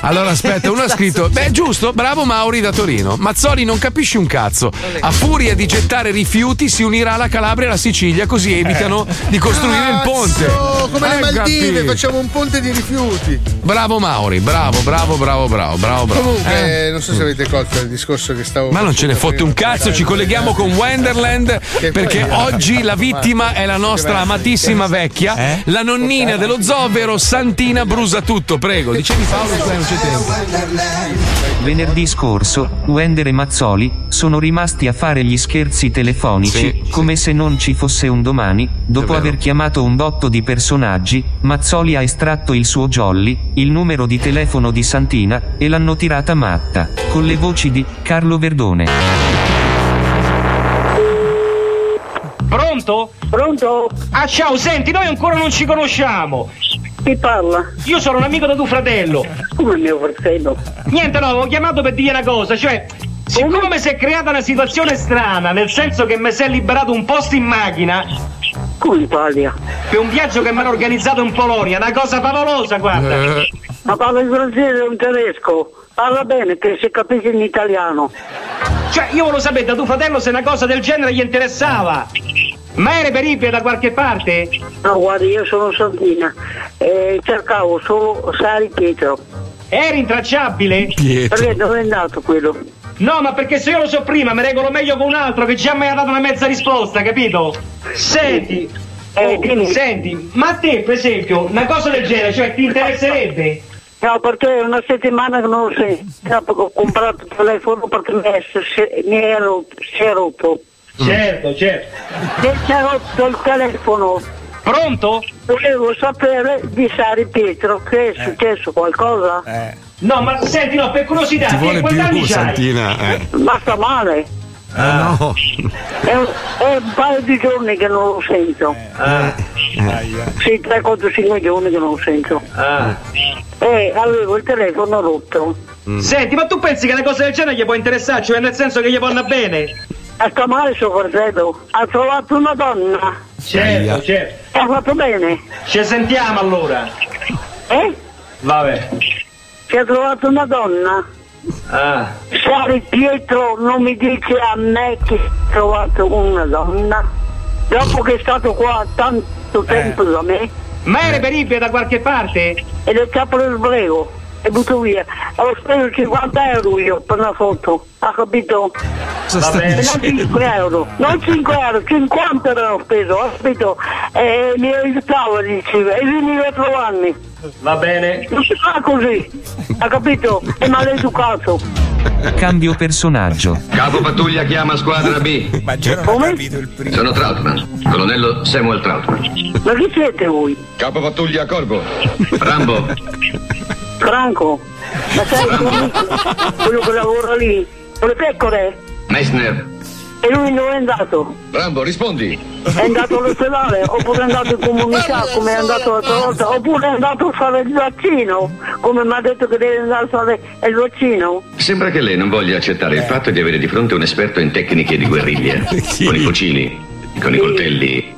Allora aspetta, uno ha scritto: Beh, giusto, bravo Mauri da Torino. Mazzoli non capisci un cazzo. A furia di gettare rifiuti si unirà la Calabria e la Sicilia, così evitano di costruire il ponte. Come le Eh, Maldive, facciamo un ponte di rifiuti. Bravo Mauri, bravo, bravo, bravo, bravo, bravo, bravo. Comunque, Eh. non so se avete colto il discorso che stavo Ma non ce ne fotte un cazzo, ci colleghiamo con Wonderland perché oggi la vittima è la nostra amatissima vecchia, la nonnina dello zoo, ovvero Santina Brusa Tutto. Prego, dicevi Paolo, tempo. Venerdì scorso, Wender e Mazzoli sono rimasti a fare gli scherzi telefonici, come se non ci fosse un domani. Dopo aver chiamato un botto di personaggi, Mazzoli ha estratto il suo jolly, il numero di telefono di Santina, e l'hanno tirata matta, con le voci di Carlo Verdone. Pronto? Pronto? Ah ciao, senti, noi ancora non ci conosciamo. Chi parla? Io sono un amico di tuo fratello. Come mio fratello? Niente, no, avevo chiamato per dire una cosa, cioè. Siccome si è creata una situazione strana, nel senso che mi si è liberato un posto in macchina. Come in Italia? Per un viaggio che mi hanno organizzato in Polonia, una cosa favolosa, guarda. Ma parla in francese o in tedesco? Parla bene che si capisce in italiano. Cioè, io volevo sapere da tuo fratello se una cosa del genere gli interessava. Ma eri peribile da qualche parte? No, guardi, io sono Santina e cercavo solo Sari Pietro. Eri intracciabile? Perché dove è andato quello? No, ma perché se io lo so prima mi regolo meglio con un altro che già mi ha dato una mezza risposta, capito? Senti, oh, senti, ma a te per esempio una cosa del genere, cioè ti interesserebbe? No, perché è una settimana che non lo sento. Ho comprato il telefono perché mi è, mi è rotto, si è rotto. Certo, certo. Se si è rotto il telefono. Pronto? Volevo sapere di Sari Pietro che è successo qualcosa. No, ma senti, no, per curiosità, Ti che vuole anni più c'hai? Santina. Eh. Ma sta male. Ah, no. È un, è un paio di giorni che non lo sento. Sì, 3, 4, 5 giorni che non lo sento. E avevo il telefono rotto. Senti, ma tu pensi che una cosa del genere gli può interessare? Cioè nel senso che gli andare bene? Sta male suo fratello. Ha trovato una donna. Certo, certo. E ha fatto bene. Ci sentiamo allora. Eh? Vabbè. Si è trovato una donna. Ah. Sari Pietro non mi dice a me che ha trovato una donna. Dopo che è stato qua tanto tempo da me. Ma eri peribile da qualche parte? E del capo del sbrego. E butto via. Ho speso 50 euro io per una foto. Ha capito? Cosa stai E non dicendo? 5 euro. Non 5 euro, 50 euro ho speso. Ho capito? E mi aiutava, diceva. E veniva a trovarmi. Va bene. Non si fa così. Ha capito? È maleducato. Cambio personaggio. Capo pattuglia chiama squadra B. Ma già non ho capito il primo. Sono Trautman, colonnello Samuel Trautman. Ma chi siete voi? Capo pattuglia Corvo. Rambo. Franco. Ma sai? Quello che lavora lì? Con le pecore? Meissner. E lui dove è andato? Rambo, rispondi. È andato all'ospedale, oppure è andato in comunità come è andato l'altra volta, oppure è andato a fare il vaccino, come mi ha detto che deve andare a fare il vaccino. Sembra che lei non voglia accettare il fatto di avere di fronte un esperto in tecniche di guerriglia. Con i fucili, con i coltelli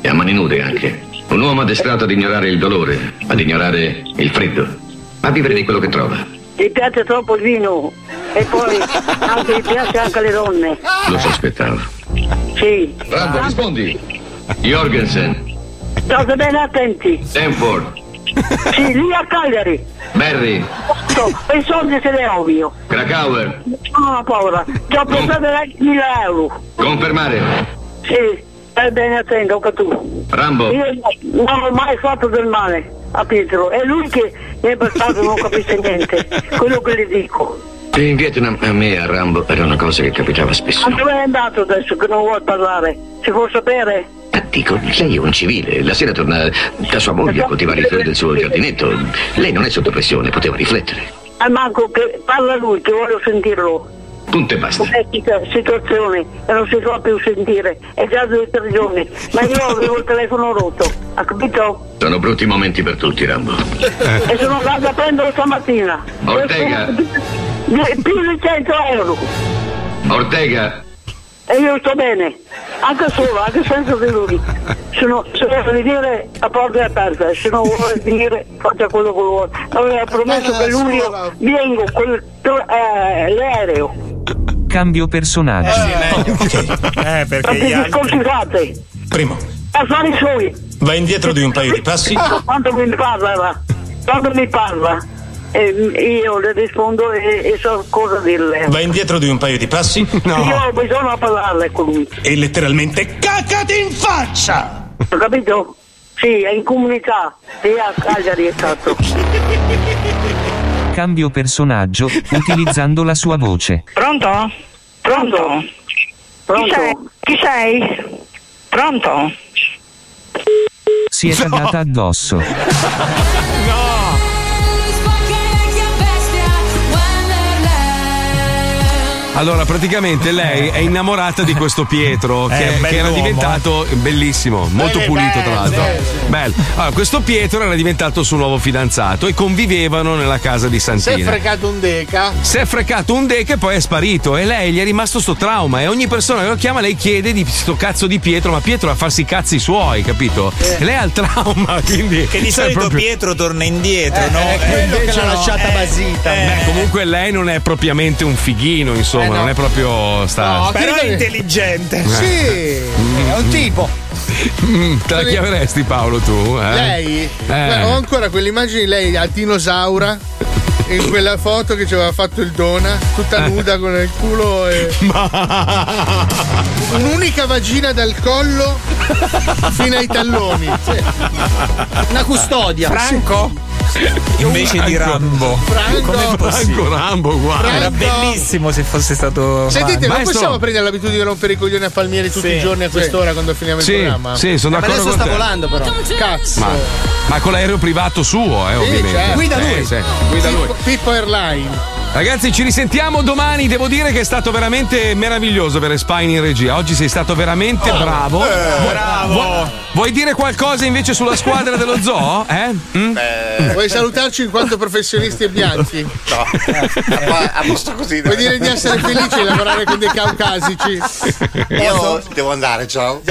e a mani nude anche. Un uomo addestrato ad ignorare il dolore, ad ignorare il freddo, a vivere di quello che trova. Gli piace troppo il vino e poi anche gli piace anche alle donne. Lo sospettavo. Sì. Rambo, rispondi. Jorgensen. State bene attenti. Stanford. Sì, lì a Cagliari. Barry. E i soldi se li ho io. Krakauer. Non ho paura. Ti ho portato 1000 euro. Confermare. Sì, stai bene attento anche tu. Rambo. Io non ho mai fatto del male a Pietro. È lui che mi è passato non capisce niente. Quello che gli dico. In Vietnam a me a Rambo era una cosa che capitava spesso. Ma dove è andato adesso che non vuoi parlare? Si può sapere? dico, lei è un civile. La sera torna da sua moglie a coltivare i fiori del suo giardinetto. Lei non è sotto pressione, poteva riflettere. Ah, Marco, che parla lui, che voglio sentirlo. Punto e basta. Com'è situazione non si fa più sentire. È già due o tre giorni. Ma io avevo il telefono rotto, ha capito? Sono brutti momenti per tutti, Rambo. E sono andato a prendere stamattina. Ortega. Più di 100 euro. Ortega, E io sto bene. Anche solo, anche senza di lui. Se, no, se vuole venire a porta aperta, se non vuole venire faccia quello che vuole. Aveva promesso che luglio vengo con eh, l'aereo. Cambio personaggio. Eh, perché gli altri. fate? Primo, Affari suoi. vai indietro di un paio di passi. Quando mi parla, va. quando mi parla, eh, io le rispondo e, e so cosa dirle. Vai indietro di un paio di passi. Io ho bisogno di parlarle con lui. E letteralmente cacati in faccia! Ho capito? Sì, è in comunità. Sì, a Cagliari è stato. Cambio personaggio utilizzando la sua voce. Pronto? Pronto? Pronto? Chi sei? Chi sei? Pronto? Si è cagata addosso. Allora, praticamente lei è innamorata di questo Pietro, Eh, che, che era diventato bellissimo, molto Eh, pulito tra l'altro. sì, sì. Bello. Allora, questo Pietro era diventato il suo nuovo fidanzato e convivevano nella casa di Si è Santina. fregato un deca. Si è frecato un deck e poi è sparito e lei gli è rimasto sto trauma e ogni persona che lo chiama lei chiede di sto cazzo di Pietro, ma Pietro a farsi i cazzi suoi, capito? E lei ha il trauma, quindi... Che di cioè, solito proprio- Pietro torna indietro, no? è quello che l'ha lasciata eh, basita. Beh, comunque lei non è propriamente un fighino, insomma, Eh, no. non è proprio sta. No, Però è intelligente. Sì. È un tipo. Mm, te la chiameresti Paolo tu? Eh? Lei? Eh. Beh, ho ancora quell'immagine di lei al dinosaura in quella foto che ci aveva fatto il Dona, tutta nuda con il culo e. Un'unica vagina dal collo fino ai talloni. Una custodia. Franco? Invece di Rambo. Franco. Possibile? Franco Rambo, guarda. Era Franco. bellissimo se fosse stato. Sentite, non Maestro. possiamo prendere l'abitudine di rompere i coglioni a Palmieri tutti Sì, i giorni a quest'ora quando finiamo il Sì, programma? sì, sono Ma d'accordo adesso con sta te. volando però. Cazzo. Ma, ma con l'aereo privato suo, eh, ovviamente. certo. Guida Eh, lui. sì, guida lui. Pippo, Pippo Airline. Ragazzi, ci risentiamo domani. Devo dire che è stato veramente meraviglioso avere Spine in regia. Oggi sei stato veramente bravo. Vuoi- bravo. Vuoi, vuoi dire qualcosa invece sulla squadra dello zoo? Eh? Mm? Vuoi salutarci in quanto professionisti e bianchi? No, a posto così. Vuoi dire di essere felici e lavorare con dei caucasici? Io devo andare, ciao.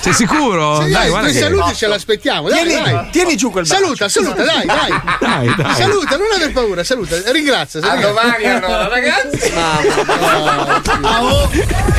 Sei sicuro? Sì, dai, dai, due che- saluti ce l'aspettiamo. Dai, Tieni, dai. tieni giù quel braccio. Saluta, saluta, dai, dai. Dai, dai. Saluta, non aver paura, saluta. Ringrazia. A domani allora, ragazzi. Mamma mia.